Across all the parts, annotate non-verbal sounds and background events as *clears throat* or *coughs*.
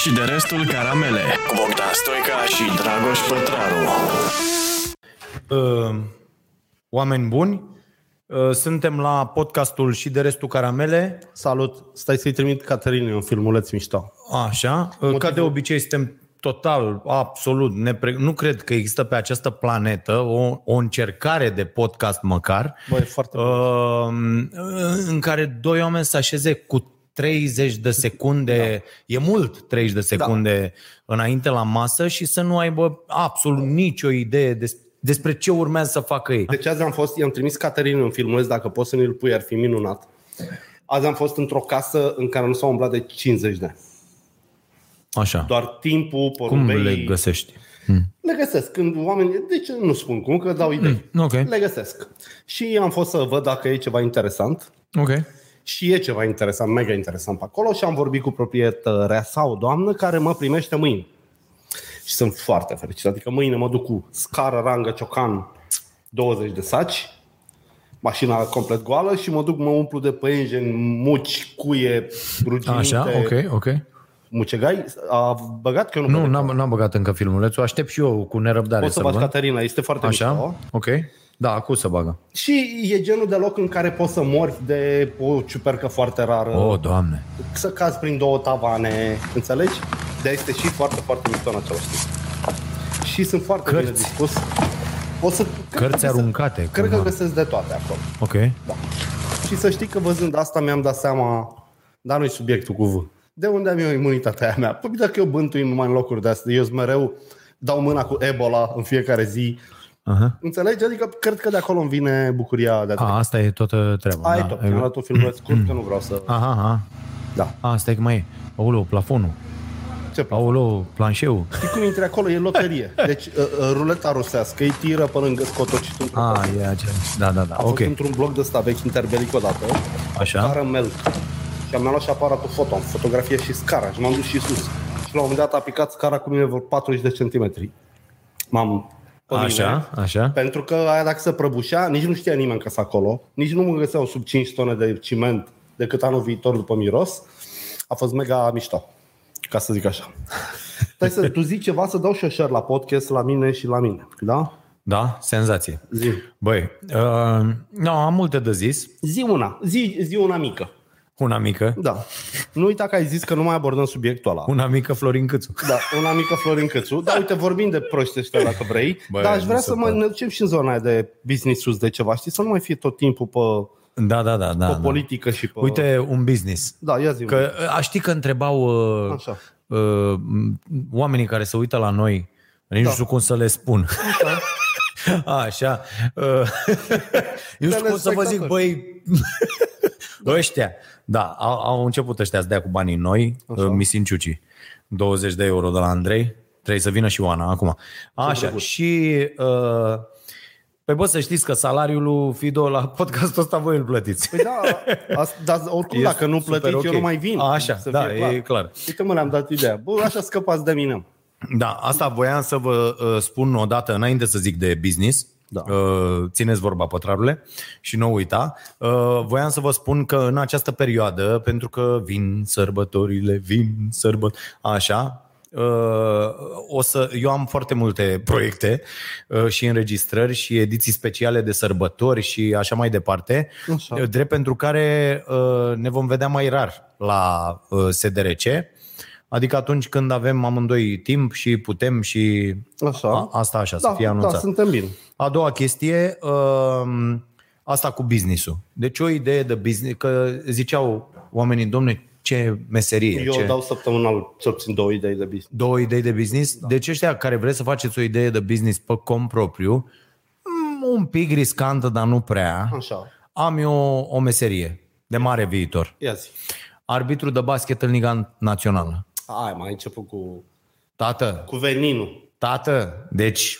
și de restul caramele cu Bogdan Stoica și Dragoș Pătraru. Uh, oameni buni, uh, suntem la podcastul și de restul caramele. Salut! Stai să-i trimit Caterinei un filmuleț mișto. Așa, uh, ca de obicei suntem total, absolut, nepre... nu cred că există pe această planetă o, o încercare de podcast măcar Bă, e foarte bun. uh, în care doi oameni să așeze cu 30 de secunde, da. e mult 30 de secunde da. înainte la masă și să nu aibă absolut nicio idee des, despre ce urmează să facă ei. Deci azi am fost, i-am trimis Caterinei un filmuleț, dacă poți să ne-l pui, ar fi minunat. Azi am fost într-o casă în care nu s-a umblat de 50 de ani. Așa. Doar timpul, Cum porumbei... le găsești? Le găsesc. Când oamenii, de ce nu spun cum, că dau idei. Mm, ok. Le găsesc. Și am fost să văd dacă e ceva interesant. Ok. Și e ceva interesant, mega interesant pe acolo și am vorbit cu proprietărea sa, o doamnă, care mă primește mâine. Și sunt foarte fericit. Adică mâine mă duc cu scară, rangă, ciocan, 20 de saci, mașina complet goală și mă duc, mă umplu de păienjeni, muci, cuie, ruginite, Așa, ok, ok. mucegai. A băgat că eu nu, Nu, băgat. n-am, n-am băgat încă filmulețul, aștept și eu cu nerăbdare Poți să să-l faci văd. Caterina, este foarte Așa, mișto. ok. Da, acum să bagă. Și e genul de loc în care poți să mori de o ciupercă foarte rară. Oh, doamne. să cazi prin două tavane, înțelegi? De este și foarte, foarte mișto în același timp. Și sunt foarte Cărți. bine dispus. O să, cred Cărți că găsesc- aruncate, Cred că cumva. găsesc de toate acolo. Ok. Da. Și să știi că văzând asta mi-am dat seama, dar nu-i subiectul cu V. De unde am eu imunitatea aia mea? Păi dacă eu bântui numai în locuri de astea, eu sunt mereu dau mâna cu Ebola în fiecare zi. Aha. Înțelegi? Adică cred că de acolo îmi vine bucuria de a A, asta e toată treaba. Aia da. e tot. Mi-am dat un filmuleț *clears throat* scurt că nu vreau să... Aha, aha. Da. A, stai că mai e. Aoleu, plafonul. Ce place? Aoleu, planșeu. Știi cum intri acolo? E loterie. *laughs* Deci uh, uh, ruleta rusească, îi tiră pe lângă scotocitul. A, e acela. Da, da, da. Am Ok. fost într-un blog de ăsta vechi interbelic odată, Așa. scară melc. Și am luat și aparatul foto, am fotografie și scara și m-am dus și sus. Și la un moment dat a picat scara cu mine vreo 40 de centimetri. M-am pe mine, Așa, așa. Pentru că aia dacă se prăbușea, nici nu știa nimeni că sunt acolo, nici nu mă găseau sub 5 tone de ciment decât anul viitor după miros. A fost mega mișto, ca să zic așa. Stai să tu zici ceva, să dau și eu share la podcast, la mine și la mine, da? Da, senzație. Zi. Băi, uh, nu, am multe de zis. Zi una, zi, zi una mică. Una mică. Da. Nu uita că ai zis că nu mai abordăm subiectul ăla. Una mică Florin Câțu. Da, una mică Florin Cățu. Da, uite, vorbim de proști ăștia dacă *laughs* vrei. Băi, dar aș vrea nu să se mă poate. ne ducem și în zona aia de business de ceva, știi? Să nu mai fie tot timpul pe, Da, da, da. da, pe da. politică și pe... Uite, un business. Da, ia zi Că a știi că întrebau uh, Așa. uh, oamenii care se uită la noi, nici nu știu cum să le spun. Așa. *laughs* Uh, *laughs* eu nu știu cum să vă zic, băi, ăștia. Da, au, au început ăștia să dea cu banii noi, uh, misinciucii. 20 de euro de la Andrei. Trebuie să vină și Oana acum. Așa, și... Uh, Păi bă, să știți că salariul lui Fido la podcastul ăsta voi îl plătiți. Păi da, as, dar oricum E dacă nu super plătiți, ok. eu nu mai vin. Așa, să da, fie e clar. Uite mă, le-am dat ideea. Bă, așa scăpați de mine. Da, asta voiam să vă uh, spun o dată înainte să zic de business. Da. Uh, țineți vorba, pătrarule, și nu uita. Uh, voiam să vă spun că în această perioadă, pentru că vin sărbătorile, vin sărbători, așa, Uh, o să, eu am foarte multe proiecte uh, și înregistrări și ediții speciale de sărbători și așa mai departe, Așa. uh, drept pentru care uh, ne vom vedea mai rar la uh, SDRC, adică atunci când avem amândoi timp și putem și Așa. a, asta așa, să da, fie anunțat. Da, suntem bine. A doua chestie, uh, asta cu business-ul. Deci o idee de business, că ziceau oamenii, domne, ce meserie, Eu ce... dau săptămânal cel puțin două idei de business. două idei de business. Da. Deci ăștia care vreți să faceți o idee de business pe cont propriu, m, un pic riscantă, dar nu prea, Așa. am eu o meserie de mare viitor. Ia zi. Arbitru de basket în Liga Națională. Ai, mai început cu, Tată, cu veninul. tată, deci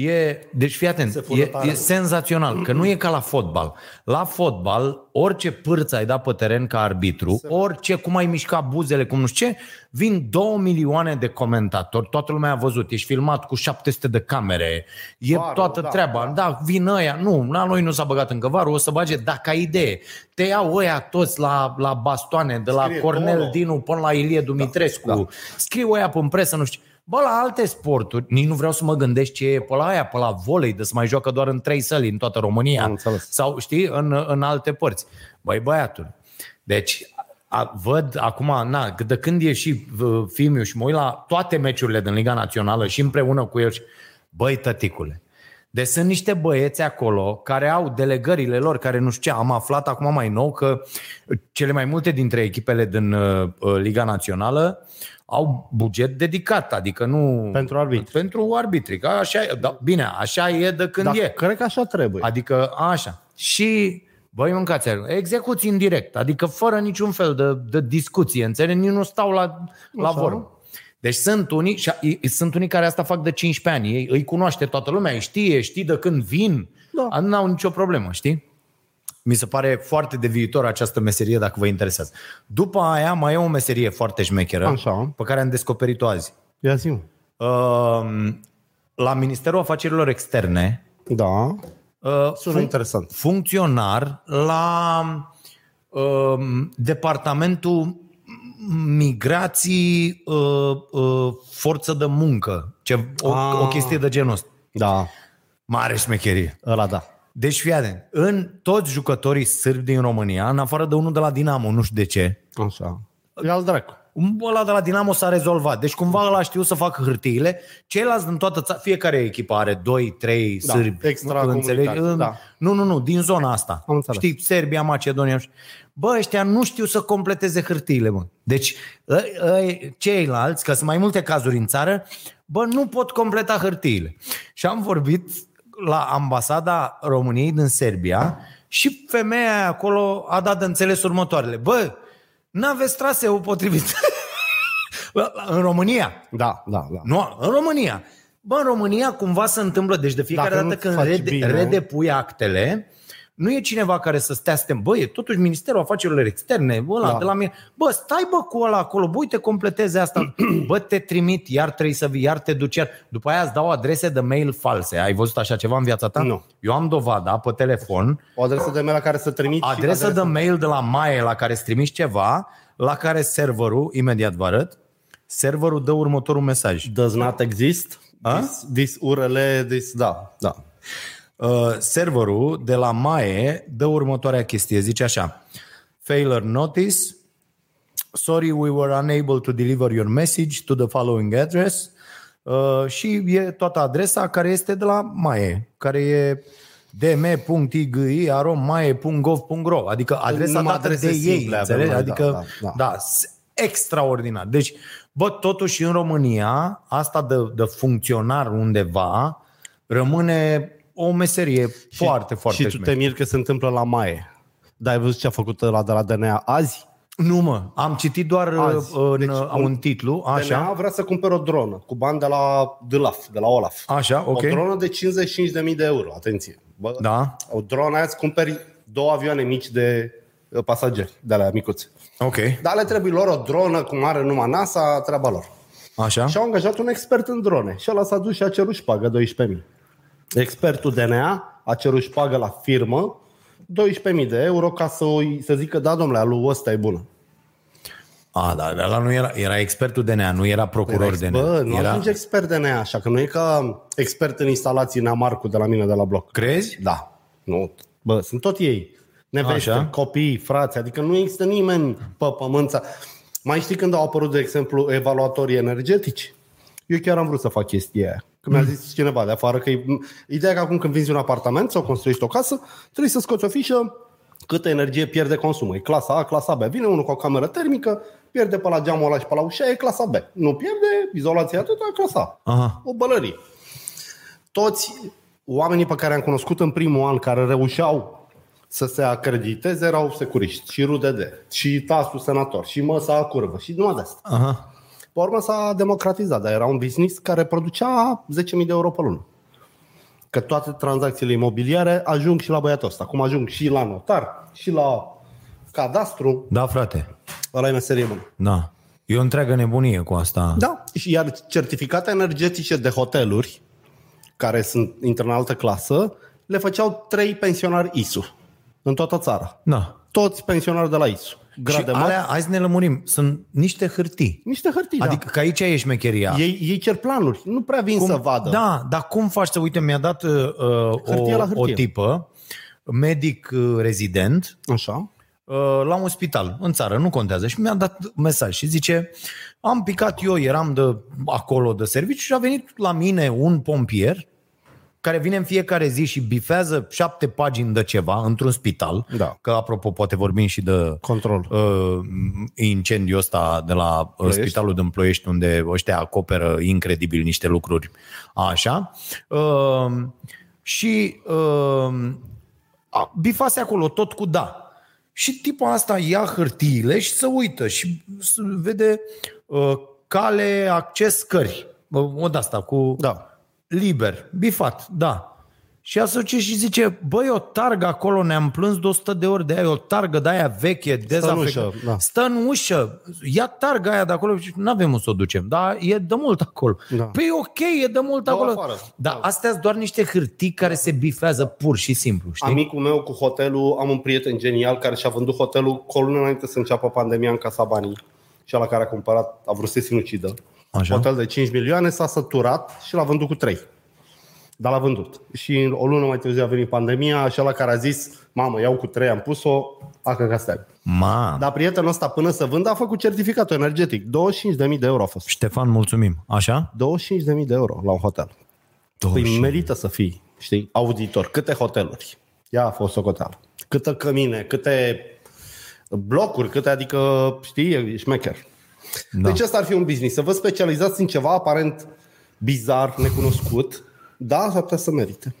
E, deci fii atent, Se fură e, tare. e senzațional, că nu e ca la fotbal. La fotbal, orice pârță ai dat pe teren ca arbitru, orice, cum ai mișcat buzele, cum nu știu ce, vin două milioane de comentatori, toată lumea a văzut, ești filmat cu 700 de camere, e Varul, toată da, treaba. Da, da, vin ăia, nu, la noi nu s-a băgat încă varul, o să bage dacă ai idee. Te iau ăia toți la, la bastoane, de la Scrie Cornel Tolo. Dinu până la Ilie Dumitrescu, da, scriu ăia pe presă, nu știu. Bă, la alte sporturi, nici nu vreau să mă gândesc ce e pe la aia, pe la volei, de să mai joacă doar în trei săli în toată România. Am înțeles. Sau, știi, în, în alte părți. Băi, băiatul, deci a, văd acum, na, de când e și uh, filmul și mă uit la toate meciurile din Liga Națională și împreună cu el și, băi, tăticule, deci sunt niște băieți acolo care au delegările lor, care nu știu ce, am aflat acum mai nou că cele mai multe dintre echipele din uh, uh, Liga Națională au buget dedicat, adică nu... Pentru arbitri. Pentru arbitri, că așa e, da, bine, așa e de când Dar e. cred că așa trebuie. Adică așa. Și Băi, mâncați execuții în direct, adică fără niciun fel de, de discuție, înțelegi? Nici nu stau la, la Așa. vorbă. Deci sunt unii, și i- sunt unii care asta fac de 15 ani, ei îi cunoaște toată lumea, îi știe, știi de când vin, Da. nu au nicio problemă, știi? Mi se pare foarte de viitor această meserie dacă vă interesează. După aia mai e o meserie foarte șmecheră Așa. pe care am descoperit-o azi. Ia zi Uh, La Ministerul Afacerilor Externe Da. uh, Sună interesant. funcționar la um, departamentul migrații uh, uh, forță de muncă. Ce, o, Ah. o chestie de genul ăsta. Da. Mare șmecherie. Ăla da. Deci fii atent, în toți jucătorii sârbi din România, în afară de unul de la Dinamo, nu știu de ce, Așa. E al dracu. Ăla de la Dinamo s-a rezolvat. Deci cumva ăla știu să facă hârtiile. Ceilalți din toată țara, fiecare echipă are 2, 3 Da, sârbi. extracomunitari, înțelegi? da. Nu, nu, nu, din zona asta. Am înțeles. Știi, Serbia, Macedonia. Bă, ăștia nu știu să completeze hârtiile, mă. Deci, ă, ă, ceilalți, că sunt mai multe cazuri în țară, bă, nu pot completa hârtiile. Și am vorbit la ambasada României din Serbia și femeia aia acolo a dat de înțeles următoarele. Bă, n-aveți traseul potrivit. *laughs* în România. Da, da, da. Nu, în România. Bă, în România cumva se întâmplă, deci de fiecare Dacă dată nu când faci rede, bine- redepui actele, nu e cineva care să stea să te... Bă, e totuși Ministerul Afacerilor Externe, bă, ăla, Da. de la mine. Bă, stai bă cu ăla acolo, bă, uite, completeze asta. *clears throat* Bă, te trimit, iar trebuie să vii, iar te duci, iar... După aia îți dau adrese de mail false. Ai văzut așa ceva în viața ta? Nu. Eu am dovada pe telefon, O adresă de mail la care să trimit și adresă de mail de la Maie la care îți trimiți ceva, la care serverul, imediat vă arăt, serverul dă următorul mesaj. Does not exist. A? This, this URL, this, da, da. Uh, serverul de la Mae dă următoarea chestie, zice așa. Failure notice. Sorry, we were unable to deliver your message to the following address. Uh, și e toată adresa care este de la Mae, care e dm.igi.mae.gov.ro Adică adresa Numai dată de adrese ei, simple avem înțelegi? noi, da, Adică, da, da. da, s- extraordinar. Deci, bă, totuși în România, asta de, de funcționar undeva rămâne o meserie foarte, foarte Și tu șmecheră. te miri că se întâmplă la Maie. Dar ai văzut ce a făcut la de la DNA azi? Nu mă, am citit doar Azi. în, Deci, deci, un titlu, DNA așa, vrea să cumpere o dronă cu bani de la DLAF, de la Olaf. așa, ok, O dronă de 55.000 de euro, atenție. Bă, da, O dronă aia îți cumperi două avioane mici de uh, pasageri, de la micuțe. Ok, Dar le trebuie lor o dronă, cum are numai NASA, treaba lor. așa, Și au angajat un expert în drone. Și ăla s-a dus și a cerut șpagă 12.000. Expertul DNA a cerut șpagă la firmă 12.000 de euro ca să, o, să zică, da, domnule, alu ăsta e bună. a, da, dar ăla nu era, era expertul DNA, nu era procuror Era, DNA, bă, nu era, ajunge expert DNA, așa că nu e ca expert în instalații Neamarcu de la mine de la bloc. crezi? Da. Nu. Bă, sunt tot ei. Neveste, Așa. copii, frați, adică nu există nimeni pe pământ. Mai știi când au apărut, de exemplu, evaluatorii energetici? Eu chiar am vrut să fac chestia aia. Că mi-a zis cineva de afară că e, ideea că acum când vinzi un apartament sau construiești o casă, trebuie să scoți o fișă câtă energie pierde consumul. E clasa A, clasa B. Vine unul cu o cameră termică, pierde pe la geamul ăla și pe la ușa, e clasa B. Nu pierde, izolația atâta, clasa A. Aha. O bălărie toți oamenii pe care am cunoscut în primul an care reușeau să se acrediteze erau securiști și RUDD și TASU senator și măsa curvă și numai de asta. Aha. Pe urmă s-a democratizat, dar era un business care producea 10.000 de euro pe lună. Că toate tranzacțiile imobiliare ajung și la băiatul ăsta. Cum ajung și la notar, și la cadastru. Da, frate. Ăla e meserie bună. Da. E o întreagă nebunie cu asta. Da. Și iar certificate energetice de hoteluri, care sunt intră în altă clasă, le făceau trei pensionari ISU în toată țara. Da. Toți pensionari de la ISU. Grade și mari, alea, hai să ne lămurim, sunt niște hârtii. niște hârtii, Adică că aici e șmecheria. da. Ei, ei cer planuri, nu prea vin să vadă. Da, dar cum faci să, uite, mi-a dat uh, Hârtie la o, hârtie. o tipă, medic uh, rezident, Așa. uh, la un spital în țară, nu contează, și mi-a dat mesaj și zice, am picat eu, eram de acolo de serviciu și a venit la mine un pompier care vine în fiecare zi și bifează șapte pagini de ceva într-un spital, Da. că apropo poate vorbim și de Control. uh, incendiul ăsta de la uh, Ploiești? spitalul din Ploiești, unde ăștia acoperă incredibil niște lucruri așa. Uh, și uh, a- bifase acolo tot cu da. Și tipul asta ia hârtiile și se uită și se vede uh, cale, acces, cări. Uh, O de asta cu Da. Liber, bifat, da. Și asocie și zice, băi, o targă acolo, ne-am plâns de 100 de ori de aia, o targă de aia veche, dezafectată. ușă, da. Stă în ușă, ia targa aia de acolo și nu avem să o ducem, dar e de mult acolo. Da. Păi ok, e de mult Dă-o acolo. afară. Dar Da. astea sunt doar niște hârtii care se bifează pur și simplu, știi? Amicul meu cu hotelul, am un prieten genial care și-a vândut hotelul cu o lună înainte să înceapă pandemia în casa banii. Și la care a cumpărat, a vrut să se sinucidă. Așa. Hotel de 5 milioane, s-a săturat și l-a vândut cu 3. Dar l-a vândut. Și o lună mai târziu a venit pandemia și ăla care a zis, mamă, iau cu 3, am pus-o, a căcat steag. Ma, Dar prietenul ăsta până să vândă a făcut certificatul energetic. 25.000 de euro a fost. Ștefan, mulțumim. Așa? 25.000 de euro la un hotel. Păi merită să fii, știi, auditor. Câte hoteluri? Ia a fost socoteală. Câte cămine, câte blocuri, câte, adică, știi, e șmecher. Da. Deci ăsta ar fi un business. Să vă specializați în ceva aparent bizar, necunoscut, da, s-ar putea să merite.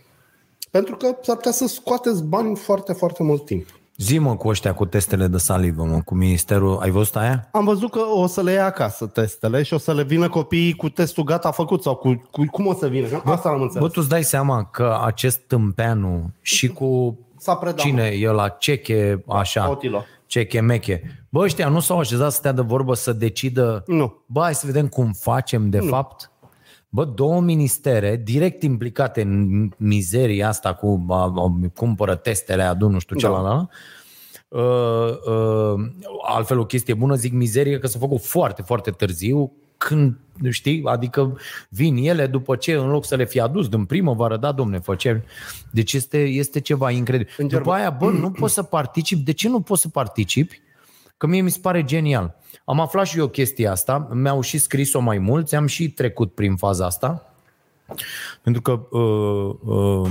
Pentru că s-ar putea să scoateți bani foarte, foarte mult timp. Zi-mă cu ăștia cu testele de salivă, mă, cu ministerul. Ai văzut aia? Am văzut că o să le ia acasă testele și o să le vină copiii cu testul gata făcut sau cu, cu cum o să vină. Că Asta am înțeles. Bă, tu îți dai seama că acest tâmpeanu și cu S-a predat. cine e la ceche, așa, Otilo. Ceche meche. Bă, ăștia nu s-au așezat să stea de vorbă să decidă, Nu. bă, hai să vedem cum facem de fapt. Bă, două ministere direct implicate în mizeria asta cu a, a, cumpără testele, adu nu știu ce Da. la la. Uh, uh, altfel o chestie bună, zic mizerie, că s-a făcut foarte, foarte târziu, când, știi, adică vin ele după ce, în loc să le fie adus din primăvară, da, domne, făcea. Deci este, este ceva incredibil. În După aia, bă, nu poți să participi. De ce nu poți să participi? Că mie mi se pare genial. Am aflat și eu chestia asta, mi-au și scris-o mai mulți, am și trecut prin faza asta. Pentru că uh, uh,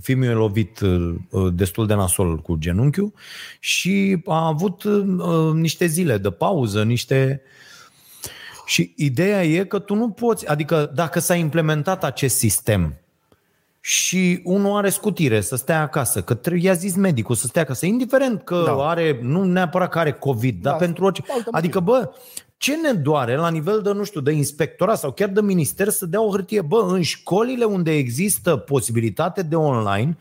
fiul e lovit uh, destul de nasol cu genunchiul și a avut uh, niște zile de pauză, niște... Și ideea e că tu nu poți, adică dacă s-a implementat acest sistem și unul are scutire să stea acasă, că trebuie, i-a zis medicul să stea acasă, indiferent că Da. da. are, nu neapărat că are COVID, da, dar pentru orice. alte Adică, bă, ce ne doare la nivel de, nu știu, de inspectorat sau chiar de minister să dea o hârtie? Bă, în școlile unde există posibilitate de online,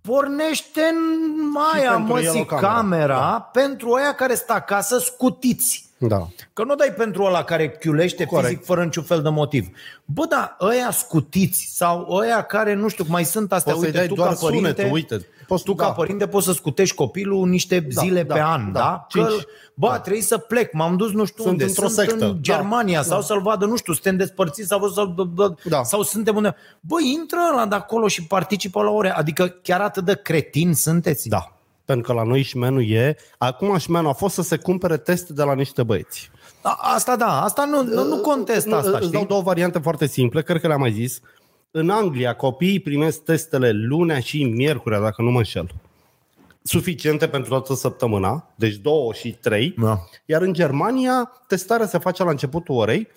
pornește în aia, pentru mă, el o zic, cameră. camera da. pentru aia care stă acasă scutiți. Da. Că nu dai pentru ăla care chiulește Corect. fizic fără niciun fel de motiv. Bă, da, ăia scutiți sau ăia care, nu știu, mai sunt astea, Poți să-i uite, dai tu doar ca părinte, sunetul, uite. Poți- tu da. ca părinte poți să scutești copilul niște Da, zile da, pe an, da. da? Cinci. Că, bă, da. trebuie să plec, m-am dus nu știu Sunt unde, într-o sunt sectă. în Da, Germania da. sau să-l vadă, nu știu, suntem despărțiți sau, sau, Da. sau suntem unde... Bă, intră ăla de acolo și participă la ore, adică chiar atât de cretini sunteți? Da. Pentru că la noi șmenul e... Acum șmenul a fost să se cumpere teste de la niște băieți. A- Asta da, asta nu, nu, nu contest asta, Îți dau știi? două variante foarte simple, cred că le-am mai zis. În Anglia, copiii primesc testele lunea și miercurea, dacă nu mă înșel. Suficiente pentru toată săptămâna, deci două și trei. Da. Iar în Germania, testarea se face la începutul orei.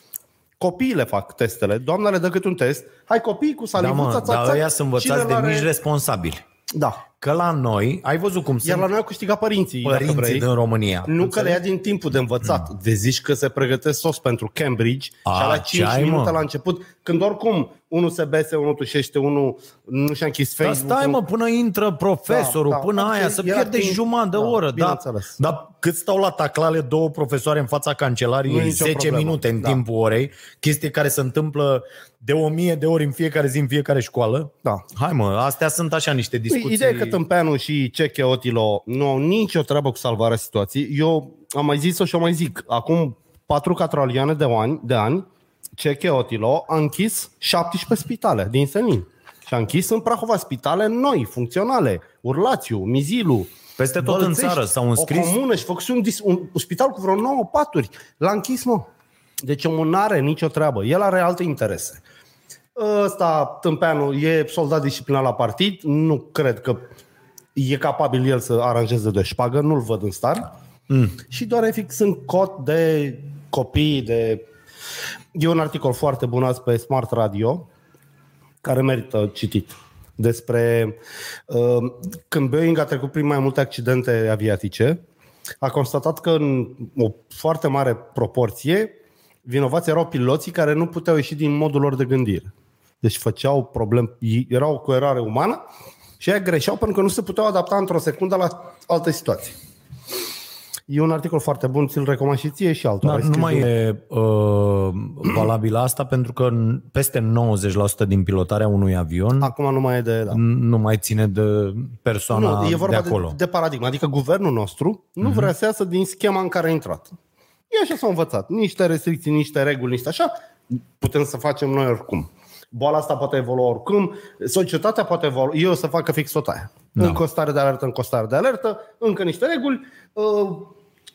Copiii le fac testele, doamna le dă câte un test. Hai copiii cu Da, salivuța, mă, țac, dar țac, ăia sunt cine învățați de l-are- mici responsabili. Da. Că la noi, ai văzut cum Iar sunt la noi au câștigat părinții, dacă părinții vrei. din România. Nu că Înțelegi? le ia din timpul de învățat. Mm. De zici că se pregătesc sos pentru Cambridge A, și la ce 5 ai, minute mă? la început, când oricum unul se bese, unul tușește, unul nu și-a închis Dar Facebook. stai mă, până intră profesorul, Da, da. până Adică aia, să era pierde timp- jumătate de da, oră. Da, bineînțeles. dar cât stau la taclale două profesoare în fața Nu cancelariei, e nicio 10 problemă. minute în Da. timpul orei, chestie care se întâmplă de o mie de ori în fiecare zi, în fiecare școală. Da. Hai mă, astea sunt așa niște discuții. Păi, Ideea e că Tâmpeanu și Ceche Otilo nu au nicio treabă cu salvarea situației. Eu am mai zis-o și o mai zic. Acum patru catralioane de ani, de ani Ceche Otilo a închis 17 spitale din Senin. Și a închis în Prahova spitale noi, funcționale. Urlațiu, Mizilu, Peste tot în țară s-au înscris. O comună și făcuse un, dis- un, un spital cu vreo 9 paturi. L-a închis, mă. Deci omul nu are nicio treabă. El are alte interese. Ăsta, Tâmpeanu, e soldat disciplinat la partid. Nu cred că e capabil el să aranjeze de șpagă. Nu-l văd în star. Mm. Și doar fix în cot de copii, de... E un articol foarte bun azi pe Smart Radio care merită citit despre uh, când Boeing a trecut prin mai multe accidente aviatice, a constatat că în o foarte mare proporție vinovați erau piloții care nu puteau ieși din modul lor de gândire. Deci făceau probleme, erau cu eroare umană și ei greșeau pentru că nu se puteau adapta într-o secundă la alte situații. E un articol foarte bun, ți-l recomand și ție și altora. Dar Ai nu scris mai un- e uh, valabil asta pentru că în- peste 90% din pilotarea unui avion Acum nu mai e de... Da. nu mai ține de persoana Nu, e vorba de de, acolo. de, de paradigmă. Adică guvernul nostru nu Mhm. vrea să iasă din schema în care a intrat. E așa s-a învățat. Niște restricții, niște reguli, niște așa. Putem să facem noi oricum. Boala asta poate evolua oricum. Societatea poate evolua. Eu o să facă fix tot aia. Da. Încă o stare de alertă, încă o stare de alertă, încă niște reguli. Uh,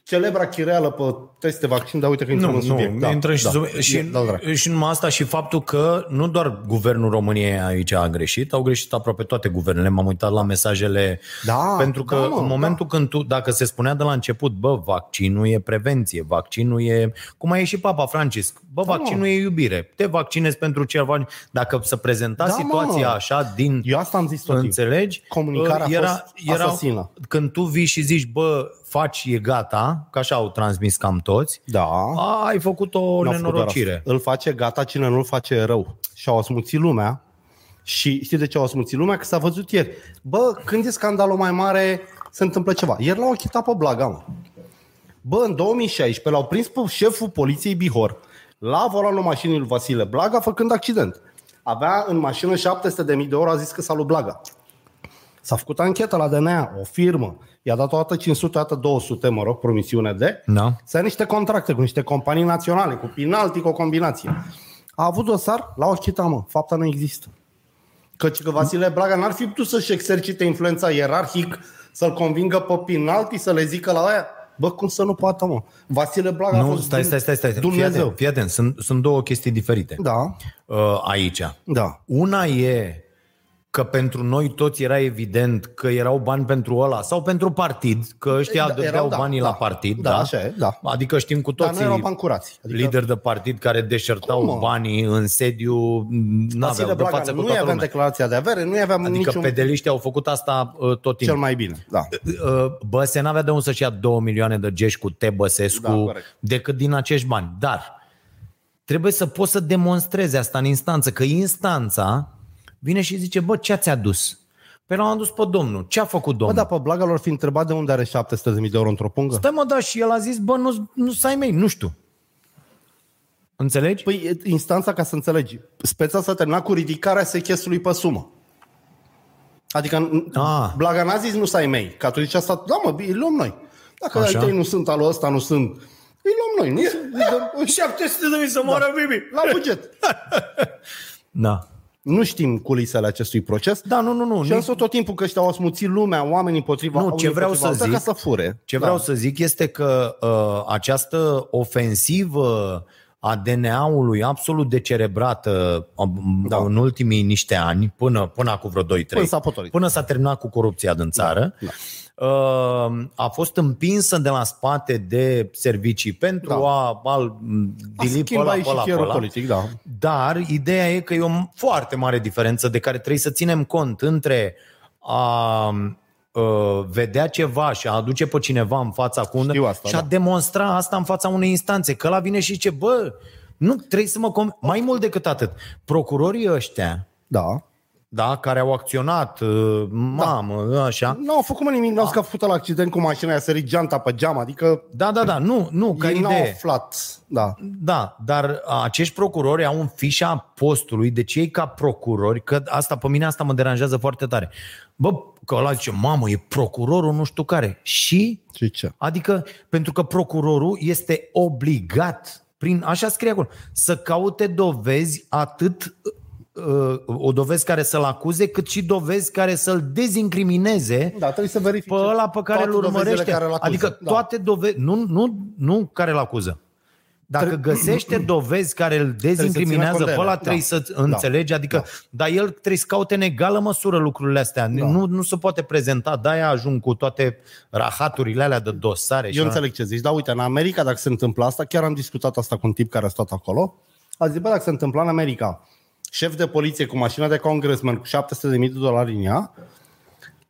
celebra chireală pe teste vaccin, dar uite că intrăm Nu, în subiect. nu, da, intră și, da. sub, și, E, da, drag. și numai asta și faptul că nu doar guvernul României aici a greșit, au greșit aproape toate guvernele. M-am uitat la mesajele, Da, pentru că da, mă, în momentul când tu, dacă se spunea de la început, bă, vaccinul e prevenție, vaccinul e, cum a ieșit Papa Francisc, bă, Da, vaccinul e iubire, te vaccinezi pentru ceva, dacă se prezenta Da, mă. situația așa din Eu asta am zis tot timpul. Înțelegi? Comunicarea a era, fost era, asasină. Când tu vii și zici, bă, faci, e gata, că așa au transmis cam toți, Da. a, ai făcut o N-a făcut doar nenorocire. asta. Îl face gata cine nu-l face rău. Și au asmuțit lumea. Și știi de ce au asmuțit lumea? Că s-a văzut ieri. Bă, când e scandalul mai mare, se întâmplă ceva. Ieri l-au achitat pe Blaga, mă. Bă, în 2016 l-au prins pe șeful poliției Bihor la volanul mașinii lui Vasile Blaga făcând accident. Avea în mașină 700.000 de euro, a zis că s-a lui Blaga. S-a făcut anchetă la DNA, o firmă. I-a dat o dată 500, o dată 200, mă rog, promisiune de. Da. Să ai niște contracte cu niște companii naționale, cu penalti, cu o combinație. A avut dosar, l-au achitat, mă. Fapta nu există. Căci că Vasile Blaga n-ar fi putut să-și exercite influența ierarhic, să-l convingă pe penalti, să le zică la aia. Bă, cum să nu poată, mă? Vasile Blaga a Nu, fost stai, stai, stai, stai. Fii Dumnezeu. atent, fii atent. Sunt, sunt două chestii diferite Da, uh, aici. da. Una e că pentru noi toți era evident că erau bani pentru ăla sau pentru partid, că ăștia Da, dădeau erau, da, banii da. la partid. Da, așa e, da. Adică știm cu Dar toții nu erau bani curați. adică lideri de partid care deșertau Cum, mă? banii în sediu, Vasile n-aveau de Blaga față cu nu toată aveam lumea. declarația de avere, nu aveam Adică niciun... pedeliștii au făcut asta uh, tot Cel timpul. mai bine, da. Uh, Băse n-avea de unde să-și ia 2 milioane de gești cu T. Băsescu Da, corect. decât din acești bani. Dar trebuie să poți să demonstrezi asta în instanță, că instanța vine și zice, bă, ce ați adus? Pe l-am adus pe domnul. Ce a făcut Bă, domnul? dar pe Blaga lor fi întrebat de unde are 700.000 de euro într-o pungă? Stai mă, da, și el a zis, bă, nu, nu să ai mei, nu știu. Înțelegi? Păi e- instanța, ca să înțelegi, speța s-a terminat cu ridicarea sechestului pe sumă. Adică Ah. Blaga n-a zis nu să ai mei. Că atunci asta, da mă, îi luăm noi. Dacă Așa. ai tăi nu sunt, alul ăsta nu sunt, îi luăm noi. Nu sunt, îi dăm, *laughs* 700 de mii să moară da. Bibi. la buget. *laughs* Da. Nu știm culisele acestui proces. Da, nu, nu, nu. Și am spus tot timpul că ăștia au asmuțit lumea, oamenii împotriva Nu, unii ce vreau împotriva să altora, zic- ca să fure. Ce Da. vreau să zic este că uh, această ofensivă a DNA-ului absolut decerebrată uh, da. în ultimii niște ani, până, până acum vreo 2-3, Până s-a potolit. până s-a terminat cu corupția din țară, da. Uh, a fost împinsă de la spate de servicii pentru Da. a, a A dili pe schimba ăla, și pe ăla, pe fierul ăla. politic, da. Dar ideea e că e o foarte mare diferență de care trebuie să ținem cont între a uh, vedea ceva și a aduce pe cineva în fața cu undă Știu asta, și a da. demonstra asta în fața unei instanțe. Că la vine și zice, bă, nu trebuie să mă... Com-. Mai mult decât atât, procurorii ăștia, Da. Da, care au acționat, uh, mamă, așa, Nu au făcut mă nimic, n-au scăpat la accident cu mașina, i-a sărit geanta pe geam, adică da, da, da, nu, nu, ca ei n-au idee. aflat. Da. Da, dar acești procurori au în fișa postului, deci ei ca procurori, că asta pe mine asta mă deranjează foarte tare. Bă, că ăla zice, mamă, e procurorul nu știu care. Și? Și ce? Adică, pentru că procurorul este obligat, prin, așa scrie acolo, să caute dovezi atât uh, o dovezi care să-l acuze, cât și dovezi care să-l dezincrimineze Da, trebuie să verifice pe ăla pe care toate îl dovezile urmărește. care îl acuză. adică da. toate dovezi, nu, nu, nu care îl acuză. Dacă găsește *coughs* dovezi care îl țină dezincriminează cont de pe ăla, ele. trebuie Da. să înțelegi, adică, Da. dar el trebuie să caute în egală măsură lucrurile astea. Nu, nu se poate prezenta, de-aia ajung cu toate rahaturile alea de dosare. și Eu înțeleg ce zici, dar uite, în America dacă se întâmplă asta, chiar am discutat asta cu un tip care a stat acolo, a zis, bă, dacă se întâmpla în America, șef de poliție cu mașina de congressman cu 700.000 de dolari în ea,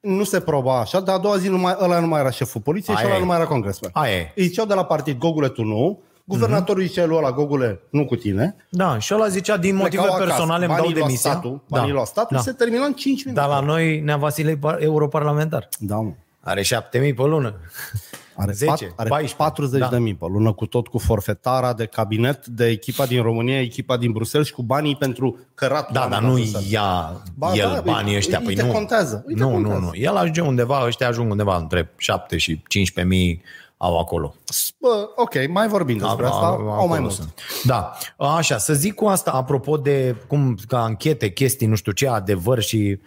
nu se proba așa, dar a doua zi nu mai, ăla nu mai era șeful poliției și Aia ăla e. nu mai era congressman. Aia e. Îi ziceau de la partid, Gogule, tu nu, guvernatorul zicea lui ăla, Gogule, nu cu tine, Da, și ăla zicea, din motive Plecau acasă. personale îmi dau Banii lua demisia. Statul, banii lua statul, da. se termina în 5 minute. Dar la noi, Nea Vasile e par- europarlamentar. Da, mă. Are 7000 pe lună. Are, 10, pat, are 14, 40 da. de mii pe lună, cu tot cu forfetara de cabinet, de echipa din România, echipa din Bruxelles și cu banii pentru căratul. Da, la dar la nu Bruxelles. ia Ba, el da, banii îi- ăștia. îi Păi te nu. contează, îi te nu, contează. nu, nu. El ajunge undeva, ăștia ajung undeva între 7 și 15 mii au acolo. Bă, ok, mai vorbim despre asta, au mai acolo mult. sunt. Da, așa, să zic cu asta, apropo de cum, ca anchete, chestii, nu știu ce, adevăr și uh,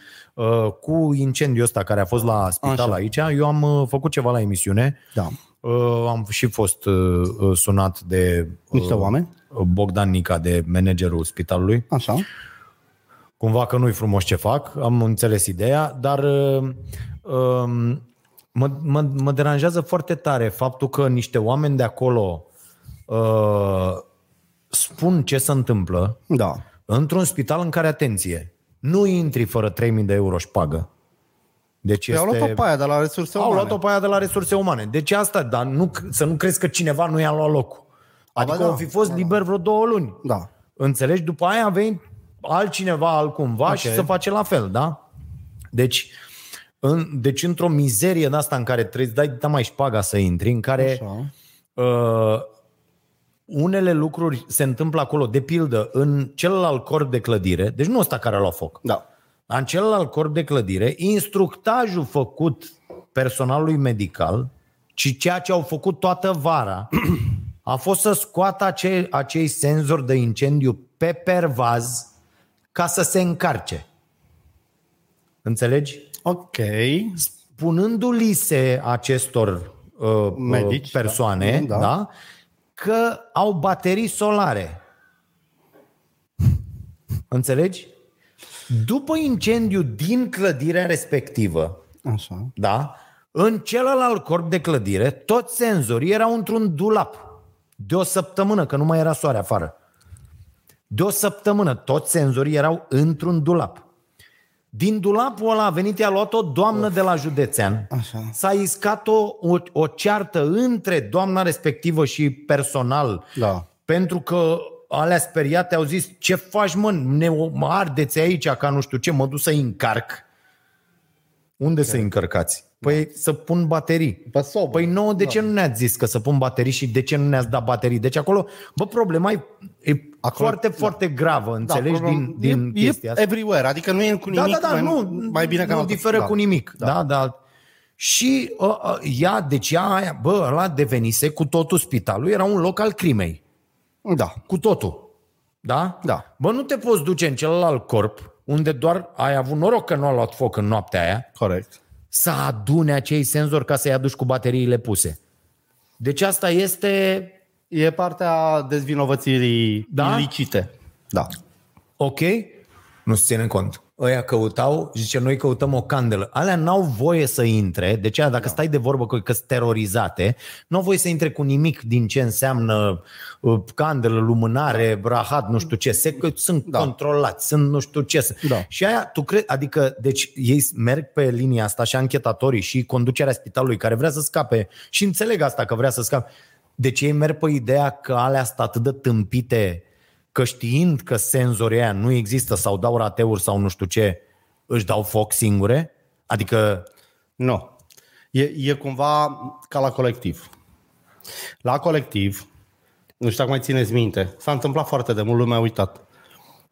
cu incendiul ăsta care a fost la spital Așa. aici, eu am uh, făcut ceva la emisiune, Da. uh, am și fost uh, uh, sunat de uh, Niște oameni? Bogdan Nica, de managerul spitalului, Așa. cumva că nu-i frumos ce fac, am înțeles ideea, dar uh, um, mă, mă, mă deranjează foarte tare faptul că niște oameni de acolo uh, spun ce se întâmplă Da. într-un spital în care, atenție, nu intri fără 3000 de euro pagă. Deci Păi este... au luat-o pe aia de la resurse Au umane. luat-o pe aia de la resurse umane. Deci asta, dar nu, să nu crezi că cineva nu i-a luat locul. Adică da. au fi fost liber vreo două luni. Da. Înțelegi? După aia a venit altcineva, altcumva okay. și Ok. să face la fel, da? Deci, în, deci într-o mizerie de asta în care trebuie să dai dita mai șpaga să intri, în care Așa. uh, unele lucruri se întâmplă acolo, de pildă, în celălalt corp de clădire, deci nu ăsta care a luat foc, Da. dar în celălalt corp de clădire, instructajul făcut personalului medical, ci ceea ce au făcut toată vara, a fost să scoată acei, acei senzori de incendiu pe pervaz ca să se încarce. Înțelegi? Ok. Punându-li se acestor uh, Medici, persoane da. da. Da. Da, că au baterii solare. Înțelegi? După incendiu din clădirea respectivă, Așa. da, în celălalt corp de clădire, toți senzorii erau într-un dulap. De o săptămână, că nu mai era soare afară. De o săptămână, toți senzorii erau într-un dulap. Din dulapul ăla a venit, i-a luat o doamnă de la județean. Așa. S-a iscat o, o, o ceartă între doamna respectivă și personal. Da. Pentru că alea speriate au zis, ce faci mă, ne mă ardeți aici ca nu știu ce, mă duc să încarc. Unde să încărcați? Păi să pun baterii. Pe sobă. Păi nouă, de ce nu ne-ați zis că să pun baterii și de ce nu ne-ați dat baterii? Deci acolo, bă, problema e, e Acolo- foarte, da. foarte gravă, înțelegi, problem- din, din e, chestia e asta. everywhere, adică nu e cu Da, nimic da, da, mai, nu, mai bine ca în nu altă- diferă da. cu nimic. Da, da. da. Și uh, uh, ea, deci ea, aia, bă, ăla devenise cu totul spitalul, era un loc al crimei. Da. Cu totul. Da? Da. Bă, nu te poți duce în celălalt corp, unde doar ai avut noroc că nu a luat foc în noaptea aia, Corect. să adune acei senzori ca să-i aduci cu bateriile puse. Deci asta este E partea dezvinovățirii Da? ilicite. Da. ok, nu se ține cont. ăia căutau, zice, noi căutăm o candelă. Alea n-au voie să intre, deci aia, dacă da. stai de vorbă cu că sunt terorizate, n-au voie să intre cu nimic din ce înseamnă uh, candelă, lumânare, brahat, nu știu ce, se, că sunt da. controlați, sunt nu știu ce. Da. Și aia, tu crezi, adică, deci ei merg pe linia asta și anchetatorii și conducerea spitalului care vrea să scape și înțeleg asta că vrea să scape. Deci ei merg pe ideea că alea sunt atât de tâmpite că știind că senzorii aia nu există sau dau rateuri sau nu știu ce, își dau foc singure? Adică... Nu. E, e cumva ca la colectiv. La colectiv, nu știu dacă mai țineți minte, s-a întâmplat foarte de mult, lumea a uitat.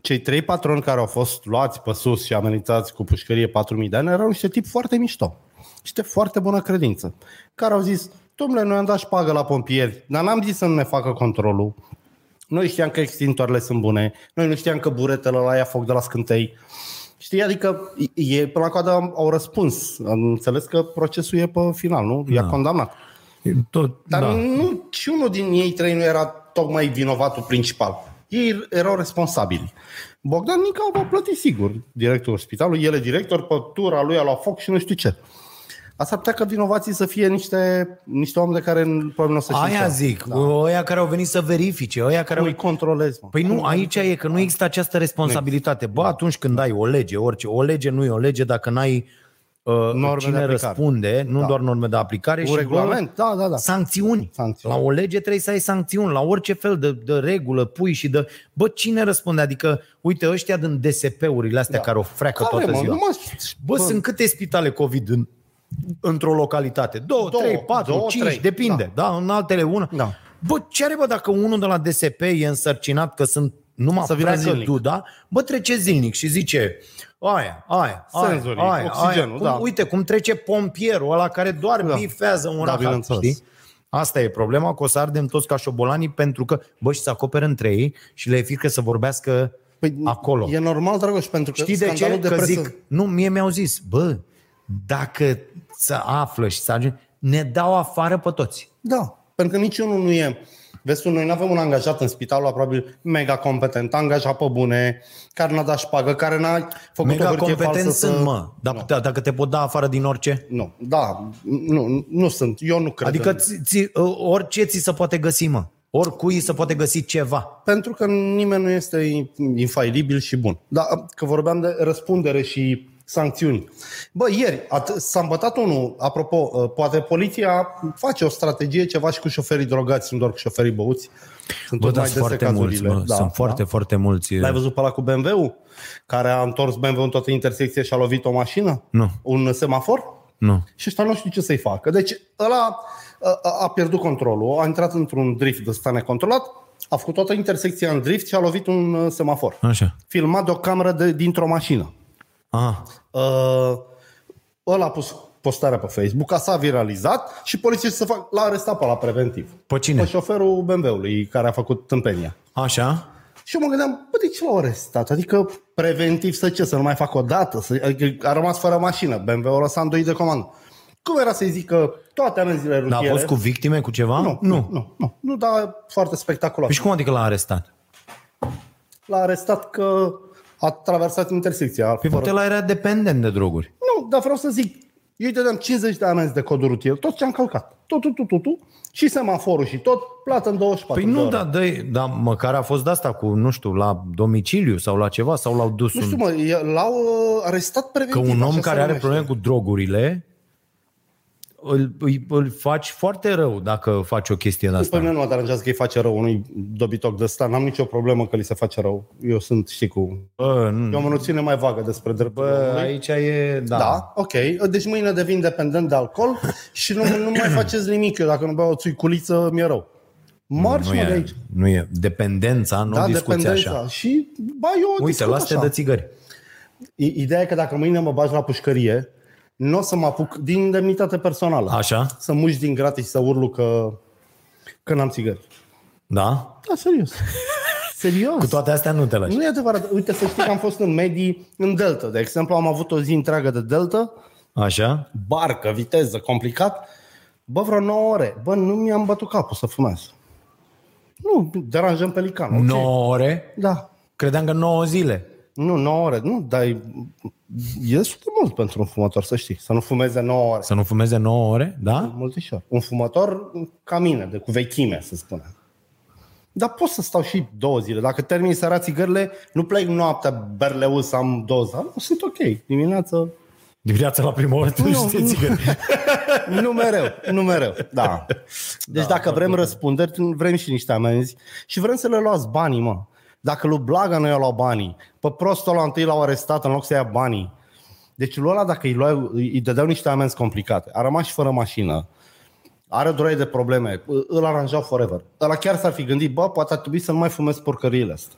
Cei trei patroni care au fost luați pe sus și amenințați cu pușcărie 4.000 de ani erau niște tip foarte mișto. Niște foarte bună credință. Care au zis, domnule, noi am dat șpagă la pompieri, dar n-am zis să nu ne facă controlul. Noi știam că extintoarele sunt bune, noi nu știam că buretele la ia foc de la scântei. Știi, adică e, până la coadă au răspuns. Am înțeles că procesul e pe final, nu? I-a Da. condamnat. Tot, Dar da. nu, și unul din ei trei nu era tocmai vinovatul principal. Ei erau responsabili. Bogdan Nica va plăti sigur directorul spitalului, el e director, pe tura lui a luat foc și nu știu ce. Asta ar putea că vinovații să fie niște, niște oameni de care probabil nu o să știe Aia niciodată. zic, da. ăia care au venit să verifice, ăia care Cum au... îi controlezi, mă? Păi nu, aici e că nu există această responsabilitate. Bă, atunci când ai o lege, orice, o lege nu e o lege dacă n-ai uh, Norme de cine aplicare. răspunde, nu Da. doar norme de aplicare, Un și regulament, da, da, da. sancțiuni. Sancțiuni. La o lege trebuie să ai sancțiuni, la orice fel de, de regulă pui și de... Bă, cine răspunde? Adică, uite, ăștia din DSP-urile astea da. care o freacă Care, toată mă? ziua. Nu mă- Bă, bă. sunt câte spitale COVID în, într-o localitate? Două, Două, trei, patru, două, cinci, trei. depinde. Da. da, în altele una. Da. Bă, ce are bă dacă unul de la DSP e însărcinat că sunt numai Să vină freacă zilnic. duda, bă, trece zilnic și zice aia, aia, aia, Senzorii, aia, oxigenul, aia. Cum, da. Uite cum trece pompierul ăla care doar Da. da. bifează un Da, rahat, bineînțeles. știi? Asta e problema, că o să ardem toți ca șobolanii pentru că, bă, și se acoperă între ei și le e frică să vorbească Păi, acolo. E normal, Dragoș, pentru că Știi de ce? scandalul de Că presă... zic, nu, mie mi-au zis, bă, dacă să află și să ajunge, ne dau afară pe toți. Da, pentru că niciunul nu e... Vezi tu, noi nu avem un angajat în spitalul ăla, probabil mega competent, angajat pe bune, care n-a dat șpagă, care n-a făcut o Mega hârtie competent falsă sunt, să... mă. Dar Nu. da. dacă te pot da afară din orice? Nu, da, nu, nu sunt. Eu nu cred. Adică în- ți, ți, orice ți se poate găsi, mă. Oricui se poate găsi ceva. Pentru că nimeni nu este infailibil și bun. Dar că vorbeam de răspundere și sancțiuni. Bă, ieri at- s-a îmbătat unul, apropo, uh, poate poliția face o strategie ceva și cu șoferii drogați, nu doar cu șoferii băuți. Sunt Bă, tot dar mai sunt dese foarte mulți, cazurile. mă. Da, sunt foarte, da. foarte mulți. L-ai văzut pe ăla cu BMW-ul? Care a întors BMW în toată intersecția și a lovit o mașină? Nu. Un semafor? Nu. Și ăsta nu știu ce să-i facă. Deci ăla a, a- a pierdut controlul, a intrat într-un drift de ăsta necontrolat, a făcut toată intersecția în drift și a lovit un uh, semafor. Așa. Filmat de o cameră de, dintr-o mașină. Aha. Uh, ăla a pus postarea pe Facebook, a s-a viralizat și poliția să fac, l-a arestat pe la preventiv. Pe cine? Pe șoferul BMW-ului care a făcut tâmpenia. Așa? Și eu mă gândeam, bă, de ce l-au arestat? Adică preventiv să ce? Să nu mai facă o dată? Să, adică a rămas fără mașină. BMW-ul a lăsat îndoit de comandă. Cum era să-i zică toate amenziile Dar rutiere? a fost cu victime, cu ceva? Nu, nu, nu, nu, nu, dar foarte spectaculos. Păi și cum adică l-a arestat? L-a arestat că a traversat intersecția. Păi fără- poate la era dependent de droguri. Nu, dar vreau să zic, eu îi dădeam 50 de amenzi de codul rutier, tot ce am călcat. Tot, tot, tot, tot, tot, și semaforul și tot, plată în 24 Păi de nu, ore. dar dă dar măcar a fost de asta cu, nu știu, la domiciliu sau la ceva, sau l-au dus Nu un... știu, mă, e- l-au uh, arestat Că preventiv. un om așa care se are numește. probleme cu drogurile, îl, îl, îl faci foarte rău dacă faci o chestie de Pe asta. mine nu mă deranjează că îi face rău unui dobitoc de ăsta. N-am nicio problemă că li se face rău. Eu sunt, știi, cu... Bă, nu. Eu am o noțiune mai vagă despre drepturile Bă, omului. aici e... Da. Da, ok. Deci mâine devin dependent de alcool *laughs* și nu, nu mai faceți nimic. Eu dacă nu beau o țuiculiță, mi-e rău. Marș, nu, mă, de e, aici. nu e. Dependența, nu Da, discuți dependența. așa. Și, ba, eu Uite, discut lasă-te așa. de țigări. I- Ideea e că dacă mâine mă bagi la pușcărie, nu o să mă apuc din indemnitate personală. Așa? Să muși din gratis și să urlu că, că n-am țigări. Da? Da, serios. serios. Cu toate astea nu te lași. Nu e adevărat. Uite, să știi că am fost în medii în Delta. De exemplu, am avut o zi întreagă de Delta, Așa? barcă, viteză, complicat. Bă, vreo 9 ore. Bă, nu mi-am bătut capul să fumez. Nu, deranjăm pelican. ok. 9 ore? Da. Credeam că 9 zile. Nu, 9 ore. Nu, dar e, e destul de mult pentru un fumător, să știi. Să nu fumeze 9 ore. Să nu fumeze 9 ore, da? Multișor. Un fumător ca mine, de cu vechime, să spunem. Dar pot să stau și două zile. Dacă termin seara țigările, nu plec noaptea berleu să am doza. Nu, sunt ok. Dimineața Dimineața la prima oră tu Nu, știi nu. țigări. *laughs* Nu mereu, nu mereu, da. Deci Da, dacă vrem răspunderi, vrem și niște amenzi și vrem să le luați banii, mă. Dacă lui Blaga nu i-a luat banii, pe prostul ăla întâi l-au arestat în loc să ia banii. Deci lui ăla, dacă îi, luau, îi dădeau niște amenzi complicate, a rămas și fără mașină, are durere de probleme, îl aranjau forever. Ăla chiar s-ar fi gândit, bă, poate ar trebui să nu mai fumez porcăriile astea.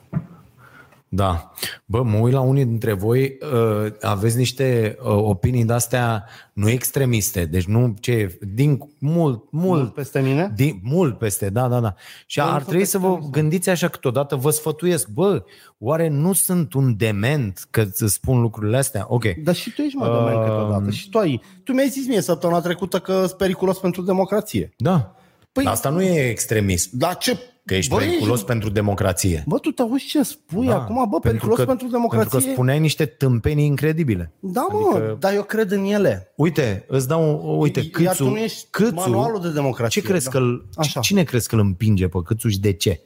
Da. Bă, mă uit la unii dintre voi, uh, aveți niște uh, opinii de-astea nu extremiste, deci nu ce, din mult, mult, Mult peste mine? din, mult peste, da, da, da. Și Bă, ar nu trebui sunt să vă extremist, gândiți așa câteodată, vă sfătuiesc, bă, oare nu sunt un dement că îți spun lucrurile astea? Ok. Dar și tu ești mai uh... Um. câteodată. Și tu ai. Tu mi-ai zis mie săptămâna trecută că sunt periculos pentru democrație. Da. Păi- Dar asta nu e extremism, Dar ce? Că ești Bă, periculos ești- pentru democrație. Bă, tu te auzi ce spui da, acum, bă, periculos pentru, pentru democrație. Pentru că spuneai niște tâmpenii incredibile. Da, mă, adică... dar eu cred în ele. Uite, îți dau, uite, Iar tu Câțu, nu ești Câțu, manualul de democrație. ce crezi da. că îl, Așa. cine crezi că îl împinge pe Câțu și de ce?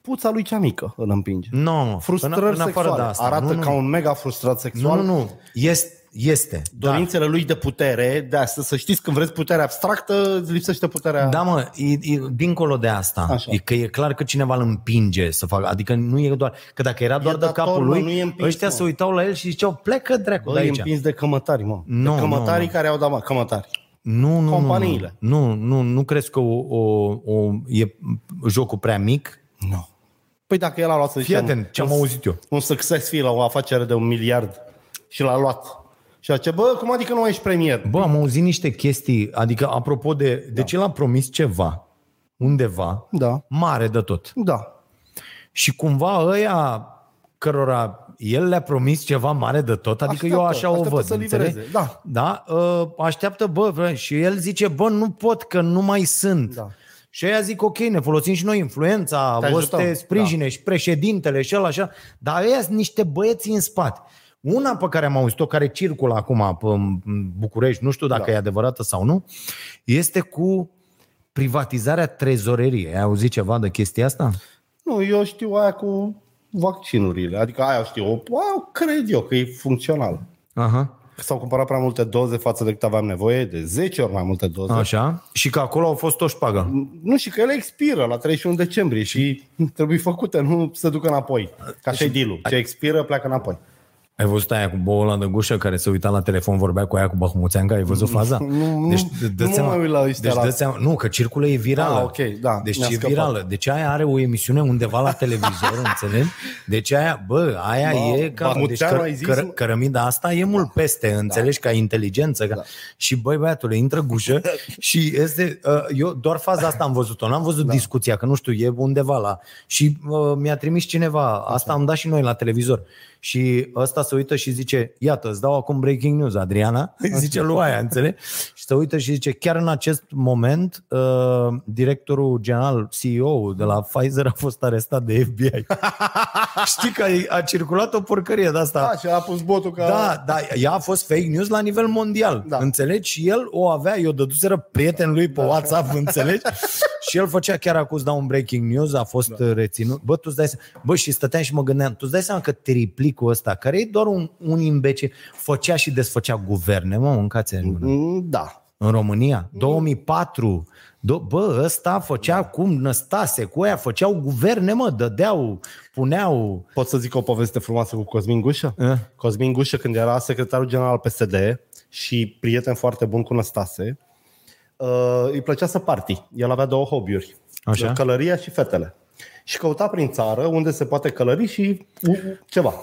Puța lui cea mică îl împinge. Nu, no, Frustrări în, în afară sexuale. de asta. Arată nu, ca nu. un mega frustrat Nu, sexual. nu, nu. Este, este. Dorințele lui de putere, de asta, să știți, când vreți putere abstractă, îți lipsește puterea. Da, mă, e, e, dincolo de asta, Așa. e că e clar că cineva îl împinge să facă, adică nu e doar, că dacă era doar de dator, capul mă, lui, nu e împins, ăștia mă. se uitau la el și ziceau, plecă dracu Bă, de e aici. împins de cămătari, mă. Nu, de cămătarii nu. care au dat, mă, cămătari. Nu, nu, Companiile. Nu, nu, nu, nu crezi că o, o, o, e jocul prea mic? Nu. Păi dacă el a luat să Fii zicem, atent, ce am un- auzit eu. un success fee la o afacere de un miliard și l-a luat. Și a zis, bă, cum adică nu mai ești premier? Bă, am auzit niște chestii, adică apropo de, de ce l-a promis ceva, undeva, Da. mare de tot. Da. Și cumva ăia cărora el le-a promis ceva mare de tot, adică eu Așteaptă, așa o așteaptă văd, să înțelegi? livreze, da. Da, ă, așteaptă, bă, bă, și el zice, bă, nu pot, că nu mai sunt. Da. Și ăia zic, ok, ne folosim și noi influența, Te o să ajutăm, te sprijine da. și președintele și ăla așa, dar ăia sunt niște băieți în spate. Una pe care am auzit-o, care circulă acum pe în București, nu știu dacă Da. e adevărată sau nu, este cu privatizarea trezoreriei. Ai auzit ceva de chestia asta? Nu, eu știu aia cu vaccinurile. Adică aia știu. O, aia o cred eu că e funcțional. Aha. Că s-au cumpărat prea multe doze față de cât aveam nevoie, de 10 ori mai multe doze. Așa. Și că acolo au fost o șpagă. Nu, și că ele expiră la 31 decembrie și trebuie făcute, nu se ducă înapoi. Ca și deal Ce expiră, pleacă înapoi. Ai văzut aia cu boul ăla de gușă care se uita la telefon, vorbea cu aia cu Bahmuțeanca? Ai văzut faza? Nu, nu, deci, nu dă-ți mă seama, mai uit la ăștia deci la- dă seama, Nu, că circulă e virală. Ah, ok, da, Deci mi-a e scăpat. virală. Deci aia are o emisiune undeva la televizor, *laughs* înțelegi? Deci aia, bă, aia Ba- e ca... Deci Bahmuțeanu că, ai zis, că, mă? cărămida asta e mult peste, înțelegi, ca inteligență. Ca... Și băi, băiatule, intră gușă *laughs* și este... Uh, eu doar faza asta am văzut-o. N-am văzut discuția, că nu știu, e undeva la... Și uh, mi-a trimis cineva, asta am dat și noi la televizor. Și ăsta se uită și zice, iată, îți dau acum breaking news, Adriana, *laughs* îi zice lui aia, înțelegi? Și se uită și zice, chiar în acest moment, uh, directorul general, CEO de la Pfizer a fost arestat de FBI. *laughs* Știi că a, a circulat o porcărie de asta. Da, și a pus botul ca... Da, da, ea a fost fake news la nivel mondial, da. Da. înțelegi? Și el o avea, eu dăduseră prietenul lui pe WhatsApp, înțelegi? *laughs* și el făcea chiar acuz, da, un breaking news, a fost da. reținut. Bă, tu îți dai seama, bă, și stăteam și mă gândeam, tu îți dai seama că triplicul ăsta, care e doar un, un imbecil, făcea și desfăcea guverne, mă, mâncați în gură. Mm, Da. În România, 2004, do- bă, ăsta făcea cum Năstase, cu aia făceau guverne, mă, dădeau, puneau... Pot să zic o poveste frumoasă cu Cosmin Gușă? Eh? Cosmin Gușă, când era secretarul general al PSD și prieten foarte bun cu Năstase, uh, îi plăcea să party. El avea două hobby-uri. Așa. Călăria și fetele. Și căuta prin țară unde se poate călări și uh, ceva.